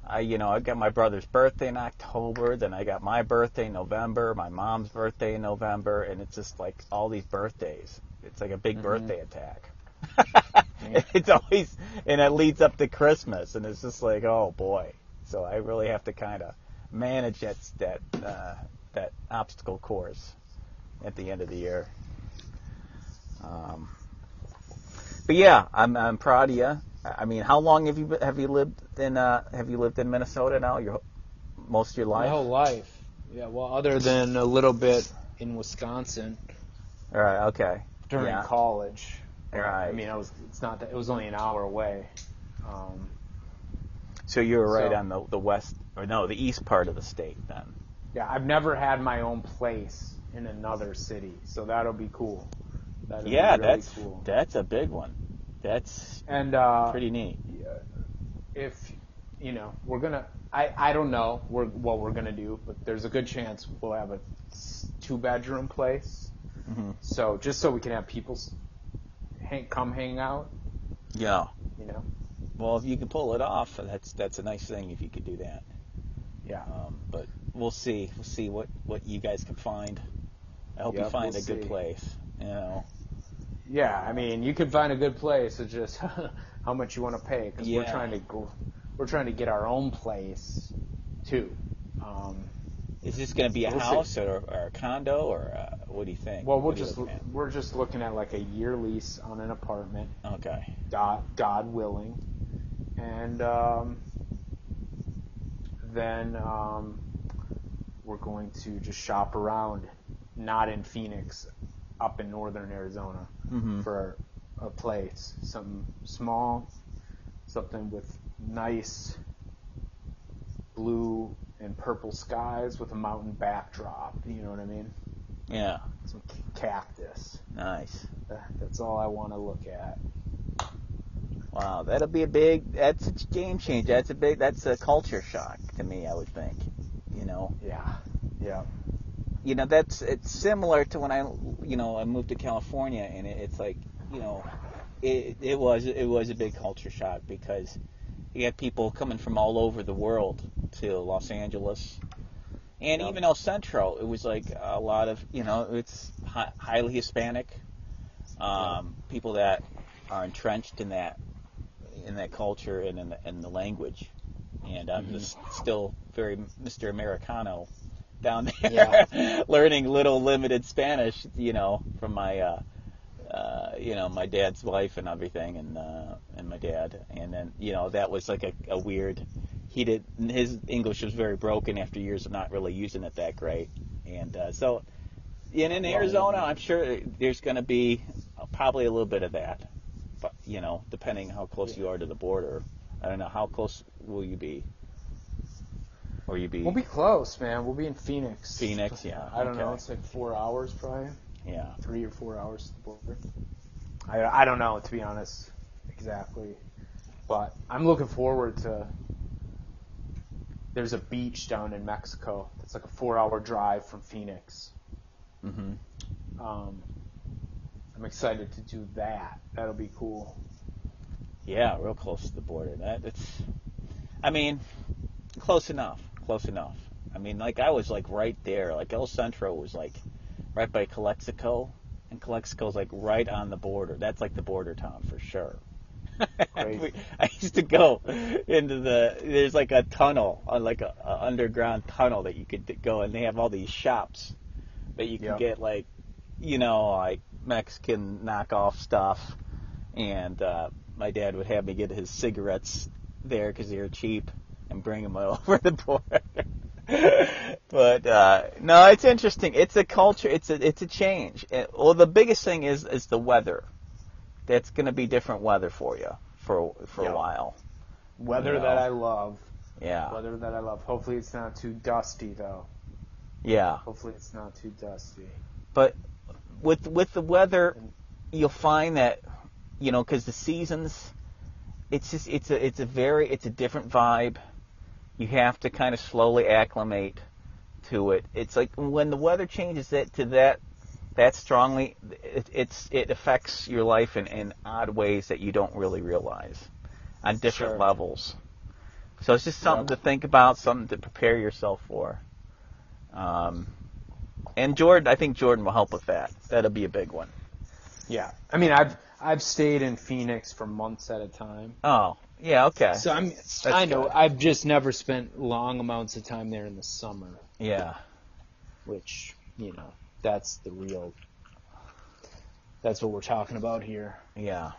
I you know, I got my brother's birthday in October, then I got my birthday in November, my mom's birthday in November, and it's just like all these birthdays. It's like a big Mhm. birthday attack. it's always and it leads up to Christmas and it's just like, oh boy. So I really have to kind of manage that that uh, that obstacle course at the end of the year. Um, but yeah, I'm I'm proud of you. I mean, how long have you been- have you lived in uh, have you lived in Minnesota now? Your most of your life. My whole life. Yeah. Well, other than a little bit in Wisconsin All right. Okay. during Yeah. college. Right. I mean, I was. It's not that. It was only an hour away. Um, So you were right So- on the the west or no the east part of the state then. yeah, I've never had my own place in another city, so that'll be cool. That'll yeah, be really that's cool. that's a big one. That's And uh, pretty neat. if you know, we're gonna. I I don't know we're, what we're gonna do, but there's a good chance we'll have a two bedroom place. hmm So just so we can have people hang, come hang out, Yeah. you know. Well, if you can pull it off, that's that's a nice thing if you could do that. Yeah. Um, but we'll see. We'll see what what you guys can find. I hope you find we'll a good see. place. You know. Yeah, I mean, you can find a good place. It's just how much you want to pay because we're trying to go. We're trying to get our own place too. Um, Is this going to be a We'll house or, or a condo or uh, what do you think? well, we'll just we're just looking at like a year lease on an apartment, okay. God, God willing, and um, then um, we're going to just shop around, not in Phoenix, up in northern Arizona. Mm-hmm. for a place, something small, something with nice blue and purple skies with a mountain backdrop. You know what I mean? Yeah. Some c- cactus. Nice. Uh, that's all I want to look at. Wow, that'll be a big. That's a game changer. That's a big. That's a culture shock to me. I would think. You know. Yeah, yeah, you know that's it's similar to when I you know I moved to California and it, it's like you know it, it was it was a big culture shock because you had people coming from all over the world to Los Angeles, and Yep. even El Centro. It was like a lot of you know it's hi- highly Hispanic, um, people that are entrenched in that in that culture and in the, in the language, and I'm Mhm. just still very Mr. Americano down there, Yeah. learning little limited Spanish, you know, from my. Uh, uh, you know, my dad's wife and everything, and uh, and my dad, and then you know that was like a, a weird. He did his English was very broken after years of not really using it that great, and uh, so, and in Arizona, I'm sure there's going to be probably a little bit of that, but you know, depending how close you are to the border. I don't know how close will you be, or you be, We'll be close, man. We'll be in Phoenix. Phoenix, yeah, I don't know. It's like four hours, probably yeah, three or four hours to the border. I I don't know to be honest, exactly. But I'm looking forward to. There's a beach down in Mexico. It's like a four-hour drive from Phoenix. hmm Um, I'm excited to do that. That'll be cool. Yeah, real close to the border. That it's, I mean, close enough. Close enough. I mean, like I was like right there. Like El Centro was like right by Calexico, and Calexico's like right on the border. That's like the border town for sure. Crazy. We- I used to go into the. There's like a tunnel, uh, like a, a underground tunnel that you could go, and they have all these shops that you can get like, you know, like Mexican knockoff stuff, and uh, my dad would have me get his cigarettes there because they were cheap and bring them over the border. But uh, no, it's interesting. It's a culture. It's a it's a change. And, well, the biggest thing is is the weather. That's going to be different weather for you for for Yeah. a while. Weather Yeah. that I love. Yeah, Weather that I love. Hopefully it's not too dusty though. yeah. Hopefully it's not too dusty. But with with the weather, you'll find that you know because the seasons, it's just it's a it's a very it's a different vibe. You have to kind of slowly acclimate to it. It's like when the weather changes that to that that strongly, it, it's it affects your life in, in odd ways that you don't really realize on different Sure. levels. So it's just something Yep. to think about, something to prepare yourself for. Um, and Jordan, I think Jordan will help with that. That'll be a big one. Yeah. I mean I've I've stayed in Phoenix for months at a time. Oh, yeah, okay. So I'm That's I know good. I've just never spent long amounts of time there in the summer, yeah, which, you know, that's the real that's what we're talking about here. yeah.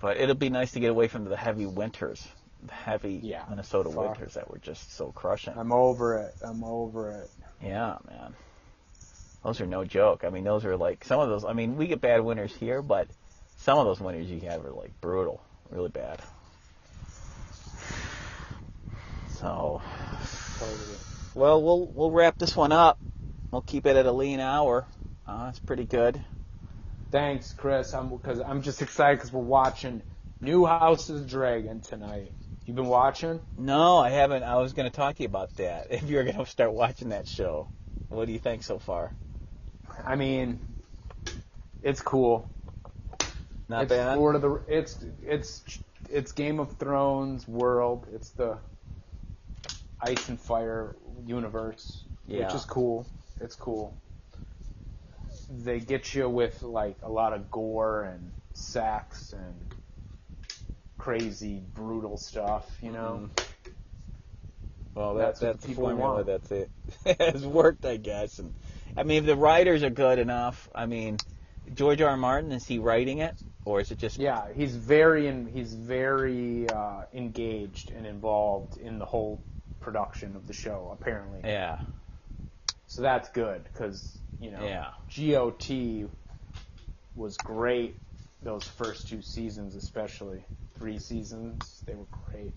But it'll be nice to get away from the heavy winters, the heavy Yeah, Minnesota far. winters that were just so crushing. I'm over it. I'm over it. Yeah, man. Those are no joke. I mean, those are like some of those. I mean, we get bad winters here, but some of those winters you have are like brutal, really bad. So, well, we'll we'll wrap this one up. We'll keep it at a lean hour. Uh, that's pretty good. Thanks, Chris. I'm because I'm just excited because we're watching New House of the Dragon tonight. You've been watching? No, I haven't. I was going to talk to you about that. If you're going to start watching that show, what do you think so far? I mean, it's cool. Not it's bad. Lord of the. It's it's it's Game of Thrones world. It's the Ice and Fire universe, Yeah. which is cool. It's cool. They get you with like a lot of gore and sex and crazy brutal stuff. You know. Mm-hmm. Well, That's that, what that's the formula. want. That's it. it has worked, I guess. And I mean, if the writers are good enough, I mean, George R. R. Martin is he writing it, or is it just? Yeah, he's very in, he's very uh, engaged and involved in the whole production of the show. Apparently, Yeah. so that's good because you know Yeah. GOT was great those first two seasons, especially three seasons. They were great.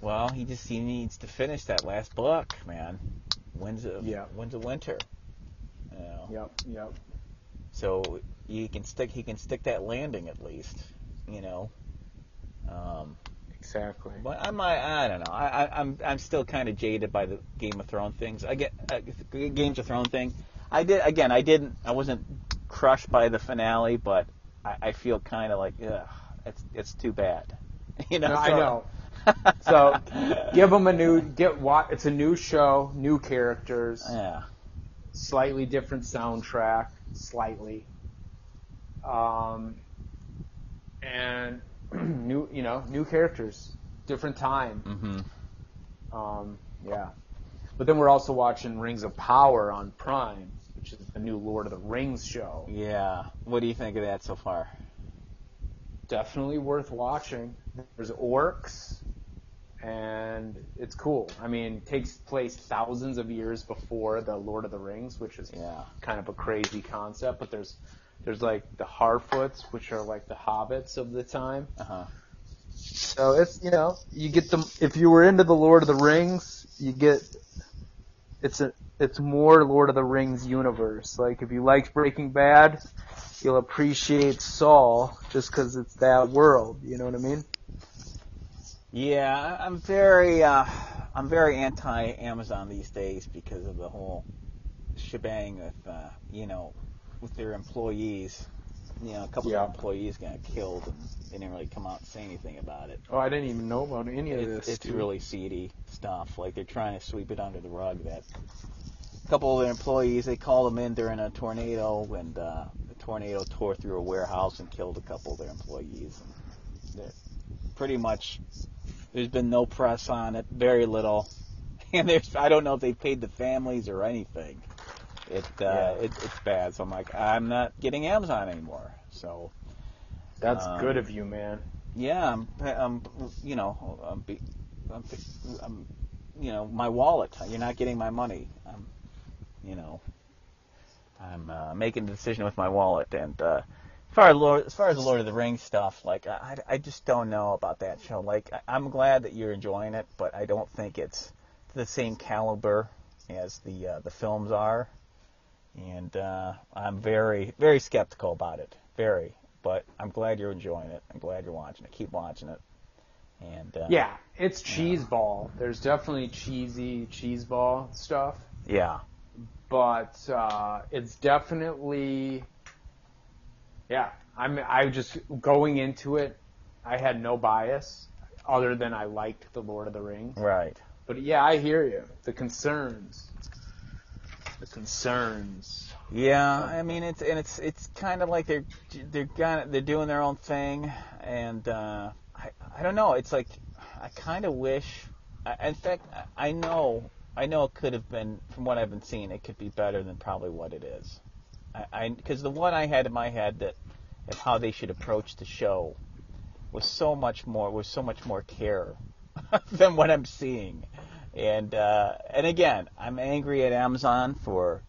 Well, he just he needs to finish that last book, man. When's the Yeah. When's the winter? Know. Yep, yep. So he can stick he can stick that landing at least, you know. Um, Exactly. but I'm I, I don't know. I, I I'm I'm still kind of jaded by the Game of Thrones things. I get uh, Games of Thrones thing. I did again. I didn't. I wasn't crushed by the finale, but I, I feel kind of like, ugh, it's it's too bad. You know, No, I know. So give them a new get what it's a new show, new characters, yeah, slightly different soundtrack, slightly. Um, and new you know new characters, different time. hmm Um, yeah. But then we're also watching Rings of Power on Prime, which is the new Lord of the Rings show. yeah. What do you think of that so far? Definitely worth watching. There's orcs, and it's cool. I mean, it takes place thousands of years before the Lord of the Rings, which is Yeah. kind of a crazy concept. But there's there's like the Harfoots, which are like the hobbits of the time. Uh huh. So it's you know you get them if you were into the Lord of the Rings, you get it's a it's more Lord of the Rings universe. Like if you liked Breaking Bad, you'll appreciate Saul just because it's that world. You know what I mean? Yeah, I'm very, uh, I'm very anti Amazon these days because of the whole shebang with, uh, you know, with their employees. You know, a couple Yeah. of employees got killed, and they didn't really come out and say anything about it. Oh, I didn't even know about any of It, this. it's really seedy stuff. Like they're trying to sweep it under the rug. That a couple of their employees, they called them in during a tornado, and uh, the tornado tore through a warehouse and killed a couple of their employees. And they're pretty much, there's been no press on it, very little, and there's I don't know if they paid the families or anything. It, uh, Yeah. it it's bad. So I'm like, I'm not getting Amazon anymore. So That's um, good of you, man. yeah, I'm, I'm you know, I'm, be, I'm, I'm, you know, my wallet. You're not getting my money. I'm, you know, I'm uh, making the decision with my wallet. And uh, far as Lord, as far as the Lord of the Rings stuff, like I, I just don't know about that show. Like I, I'm glad that you're enjoying it, but I don't think it's the same caliber as the uh, the films are. And uh, I'm very very skeptical about it. Very but I'm glad you're enjoying it. I'm glad you're watching it. Keep watching it. And uh, Yeah, it's cheese ball. There's definitely cheesy cheese ball stuff, yeah, but uh, it's definitely yeah. I'm I just going into it. I had no bias other than I liked the Lord of the Rings. right. But yeah, I hear you. The concerns. The concerns. Yeah, I mean it's and it's it's kind of like they're they're kind of, they're doing their own thing, and uh, I I don't know. It's like I kind of wish. I, in fact, I know I know it could have been from what I've been seeing. It could be better than probably what it is. I because the one I had in my head that of how they should approach the show was so much more was so much more care than what I'm seeing. And uh, and again, I'm angry at Amazon for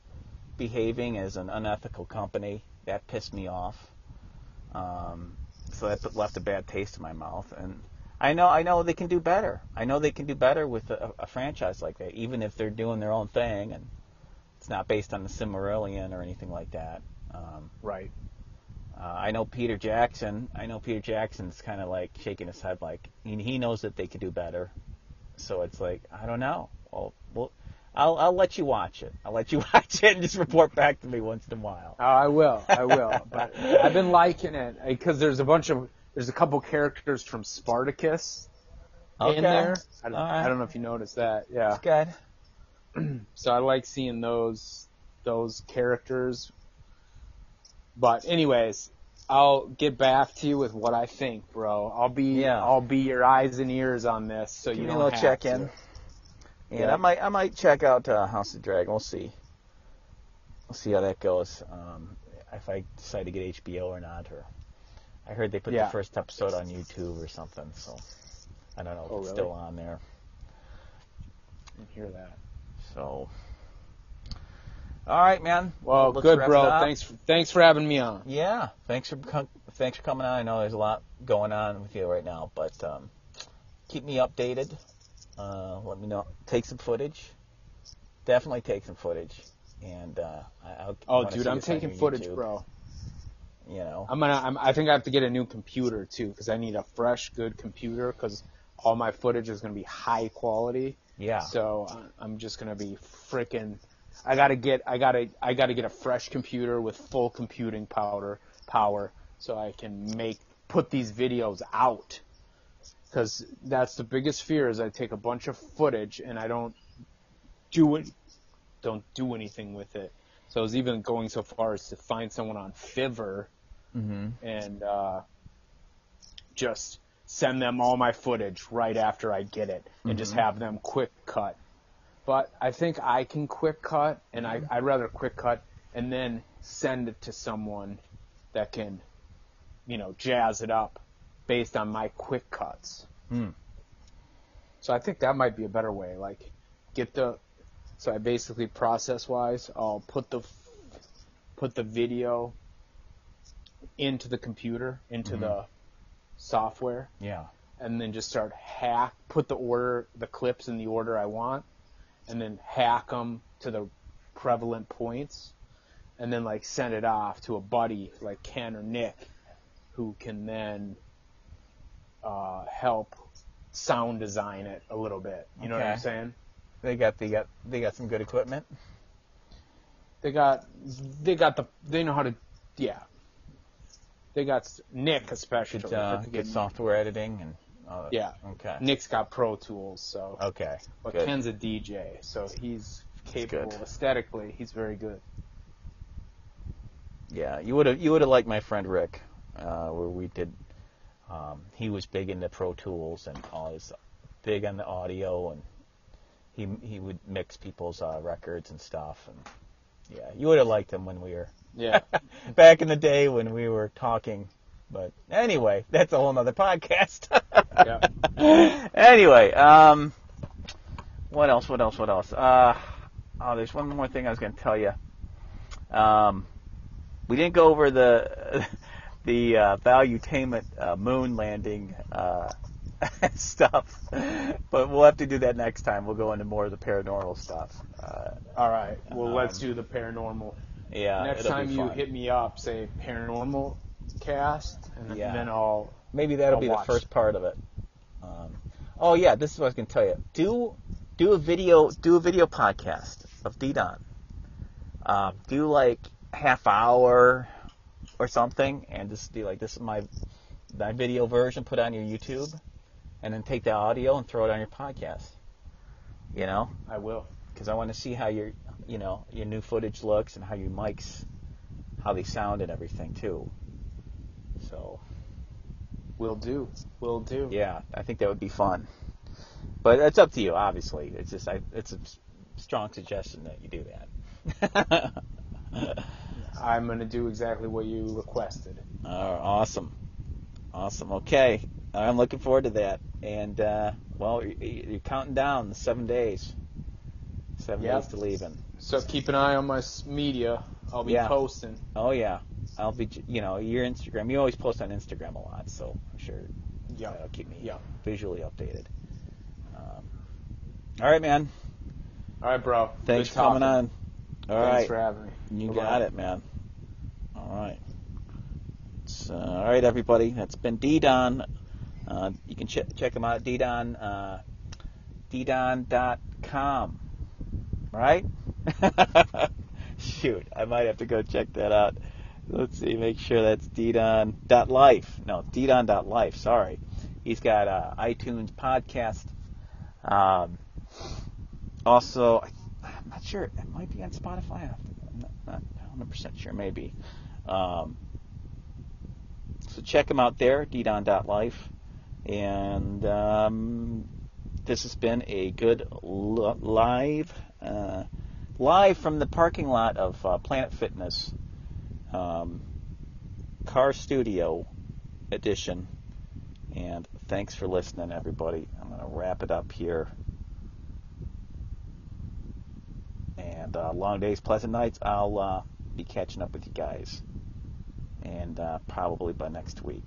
behaving as an unethical company. That pissed me off. Um, so that left a bad taste in my mouth. And I know I know they can do better. I know they can do better with a, a franchise like that, even if they're doing their own thing and it's not based on the Silmarillion or anything like that. Um, Right. uh, I know Peter Jackson. I know Peter Jackson's kind of like shaking his head, like he, he knows that they could do better. So it's like I don't know. Well, well, I'll I'll let you watch it. I'll let you watch it and just report back to me once in a while. Oh, I will. I will. but I've been liking it because there's a bunch of there's a couple characters from Spartacus Okay. in there. I don't, right. I don't know if you noticed that. Yeah. It's good. So I like seeing those those characters. But anyways, I'll get back to you with what I think, bro. I'll be Yeah. I'll be your eyes and ears on this, so Give you don't little have check to. in. And Yeah. I might I might check out uh, House of Dragon. We'll see. We'll see how that goes. Um, if I decide to get HBO or not, or I heard they put Yeah. the first episode on YouTube or something. So I don't know if Oh, it's really? still on there. I hear that. So, all right, man. Well, let's good, bro. Thanks for, thanks for having me on. Yeah, thanks for thanks for coming on. I know there's a lot going on with you right now, but um, keep me updated. Uh, let me know. Take some footage. Definitely take some footage. And uh, I'll, Oh, dude, I'm taking footage, YouTube, bro. You know. I'm gonna. I'm, I think I have to get a new computer too, because I need a fresh, good computer, because all my footage is gonna be high quality. Yeah. So I'm just gonna be freaking I gotta get I gotta I gotta get a fresh computer with full computing power power so I can make put these videos out. Because that's the biggest fear is I take a bunch of footage and I don't do it don't do anything with it. So I was even going so far as to find someone on Fiverr Mm-hmm. and uh, just send them all my footage right after I get it and just have them quick cut. But I think I can quick cut, and I, I'd rather quick cut and then send it to someone that can, you know, jazz it up based on my quick cuts. Hmm. So I think that might be a better way. Like, get the, so I basically process wise, I'll put the, put the video into the computer, into the software, Yeah. and then just start hack, put the order, the clips in the order I want, and then hack them to the prevalent points, and then like send it off to a buddy like Ken or Nick, who can then uh, help sound design it a little bit. You know what I'm saying? They got they got they got some good equipment. They got they got the they know how to yeah. They got Nick especially. Good, uh, good software editing and. Uh, Yeah. Okay. Nick's got Pro Tools, so Okay. but good. Ken's a DJ, so he's capable aesthetically. He's very good. Yeah, you would have you would have liked my friend Rick, uh, where we did. Um, he was big into Pro Tools and all his big on the audio, and he he would mix people's uh, records and stuff. And yeah, you would have liked him when we were Yeah. back in the day when we were talking. But anyway, that's a whole nother podcast. yeah. anyway, um, what else? What else? What else? Uh, oh, there's one more thing I was going to tell you. Um, we didn't go over the the uh, valuetainment uh, moon landing uh, stuff, but we'll have to do that next time. We'll go into more of the paranormal stuff. Uh, All right. Well, let's Um, do the paranormal. Yeah, Next time you hit me up, say paranormal cast, and Yeah. then I'll. Maybe that'll I'll be the first part of it. Um, oh yeah, this is what I was gonna tell you. Do do a video do a video podcast of D-Don. Um, do like half hour or something, and just be like, this is my my video version. Put it on your YouTube, and then take the audio and throw it on your podcast. You know, I will. because I want to see how your you know your new footage looks and how your mics, how they sound and everything too. So Will do. Will do. yeah, I think that would be fun. But it's up to you, obviously. It's just I, it's a strong suggestion that you do that. I'm gonna do exactly what you requested. Oh, awesome, awesome. Okay, I'm looking forward to that. And uh, well, you're counting down the seven days. Seven Yep. days to leaving. So keep an eye on my media. I'll be Yeah. posting. Oh yeah, I'll be. You know, your Instagram. You always post on Instagram a lot, so I'm sure Yeah. that'll keep me Yeah. visually updated. Um, all right, man. All right, bro. Thanks Good for coming on. All Thanks right. for having me. You Bye-bye. got it, man. All right. So, all right, everybody. That's been D-Don. Uh, you can ch- check him out at ddon, uh, ddon.com. Right? Shoot, I might have to go check that out. Let's see, make sure that's ddon.life. No, ddon.life, sorry. He's got uh, iTunes podcast. Um, also, I, I'm not sure. It might be on Spotify. I'm not, not 100% sure. Maybe. Um, so check him out there, ddon.life. And um, this has been a good live, uh, live from the parking lot of uh, Planet Fitness um, Car Studio edition. And thanks for listening, everybody. I'm going to wrap it up here. And uh, long days, pleasant nights. I'll uh, be catching up with you guys. And uh, probably by next week.